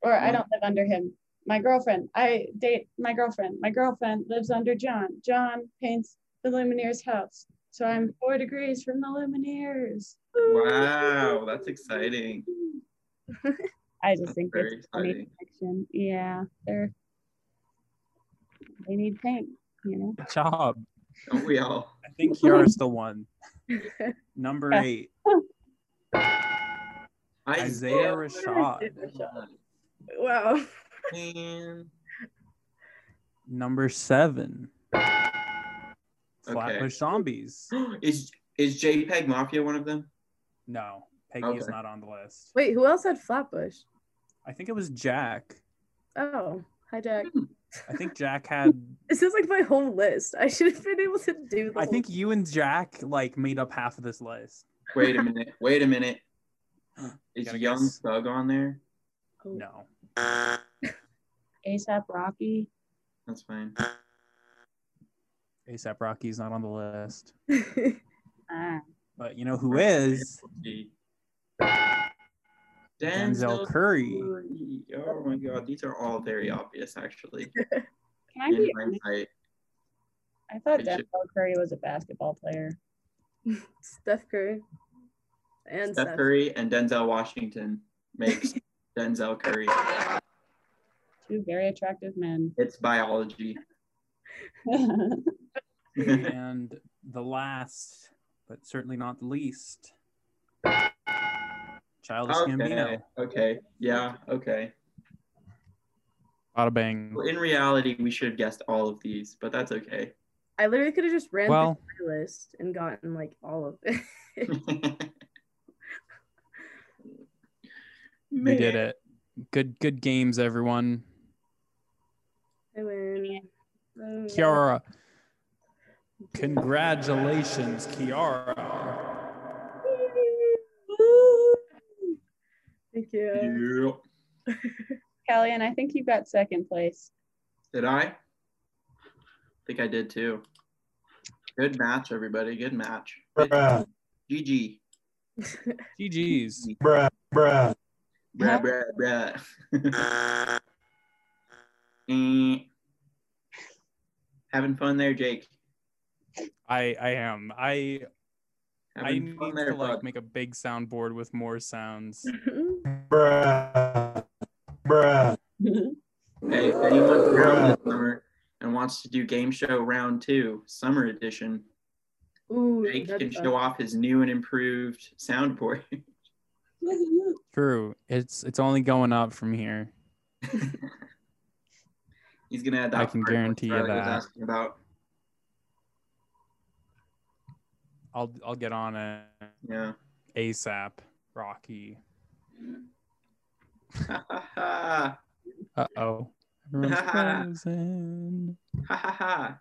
S5: or I don't live under him. My girlfriend, I date my girlfriend. My girlfriend lives under John. John paints the Lumineers house. So I'm four degrees from the Lumineers.
S1: Wow, that's exciting.
S5: I just
S1: That's
S5: think
S1: very
S5: it's a funny
S1: exciting.
S5: connection. Yeah, they're they need paint, you know.
S2: Good job.
S1: Don't we all?
S2: I think Kiara the one. Number eight, Isaiah Rashad.
S4: Wow.
S1: Man.
S2: Number seven,
S1: Okay.
S2: Flatbush Zombies.
S1: Is is JPEG Mafia one of them?
S2: No, Peggy is
S1: Okay.
S2: not on the list.
S4: Wait, who else had Flatbush?
S2: I think it was Jack.
S4: Oh, hi Jack.
S2: I think Jack had.
S4: This is like my whole list. I should have been able to do the
S2: I
S4: whole-
S2: think you and Jack like made up half of this list.
S1: Wait a minute. Wait a minute. Is
S2: Gotta
S1: Young
S2: guess.
S1: Thug on there?
S4: Oh.
S2: No.
S5: ASAP Rocky.
S1: That's fine.
S2: ASAP Rocky's not on the list.
S5: Ah,
S2: But you know who is?
S1: Denzel
S2: Denzel Curry.
S1: Curry. Oh my god, these are all very obvious actually.
S5: can I
S1: In
S5: be?
S1: hindsight.
S5: I thought
S1: I
S5: Denzel
S1: should-
S5: Curry was a basketball player.
S4: Steph Curry. And
S1: Steph Curry and Denzel Washington makes Denzel Curry.
S5: Two very attractive men.
S1: It's biology.
S2: and the last, but certainly not the least, Childish
S1: okay.
S2: Gambino.
S1: Okay. Yeah. Okay.
S2: Bada bang.
S1: Well, in reality, we should have guessed all of these, but that's okay.
S4: I literally could have just ran
S2: Well-
S4: through my list and gotten like all of it.
S2: We did it. Good, good games, everyone.
S4: I win. Oh.
S2: Kiara, congratulations, Kiara.
S4: Thank Thank you.
S1: Yeah.
S5: Callie, and I think you got second place.
S1: Did I? I think I did too. Good match, everybody. Good match.
S6: Bruh,
S1: GG.
S2: GG's.
S6: bruh, bruh.
S1: Bruh, bruh, bruh. Eh. Having fun there, Jake.
S2: I I am. I I
S1: Having
S2: need
S1: fun
S2: to like
S1: bud.
S2: make a big soundboard with more sounds.
S6: Bruh. Bruh.
S1: Hey, if anyone's around this summer and wants to do game show round two, summer edition,
S4: Ooh,
S1: Jake can
S4: fun.
S1: show off his new and improved soundboard.
S2: True. It's it's only going up from here.
S1: He's gonna add that.
S2: I can guarantee you that.
S1: asking about.
S2: I'll I'll get on it
S1: Yeah.
S2: ASAP. Rocky. Uh oh. Everyone's frozen.
S1: Ha ha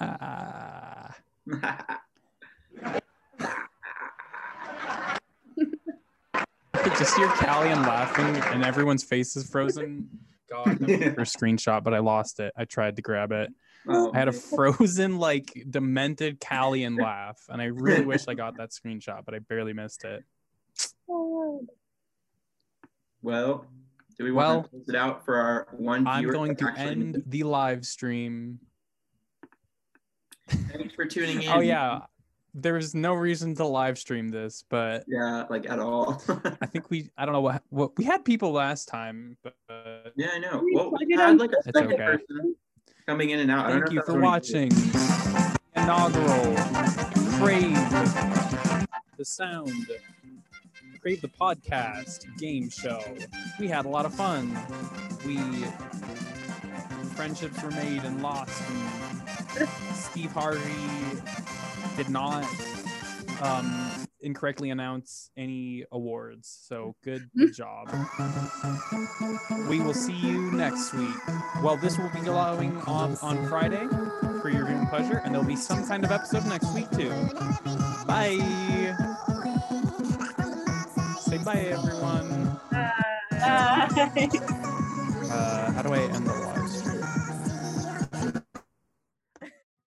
S2: Ah.
S1: ha.
S2: Just hear Callian laughing and everyone's face is frozen. God, the first screenshot, but I lost it. I tried to grab it.
S1: Oh,
S2: I had a frozen, like demented Callian laugh, and I really wish I got that screenshot, but I barely missed it.
S1: well, do we
S2: Well,
S1: want to close it out for our one
S2: I'm
S1: viewer
S2: going to
S1: actually-
S2: end the live stream.
S1: Thanks for tuning oh, in.
S2: Oh yeah, there's no reason to live stream this, but
S1: Yeah, like at all.
S2: I think we I don't know what what we had people last time, but
S1: yeah, I know.
S5: We
S1: Well, we had like a second
S2: okay.
S1: person coming in and out.
S2: Thank you for watching. Inaugural Crave the Sound Crave the Podcast game show. We had a lot of fun. We friendships were made and lost. And Steve Harvey did not um, incorrectly announce any awards. So good, good job. We will see you next week. Well, this will be going on on Friday for your viewing pleasure, and there'll be some kind of episode next week too. Bye. Say bye, everyone.
S5: Bye.
S2: Uh, how do I end the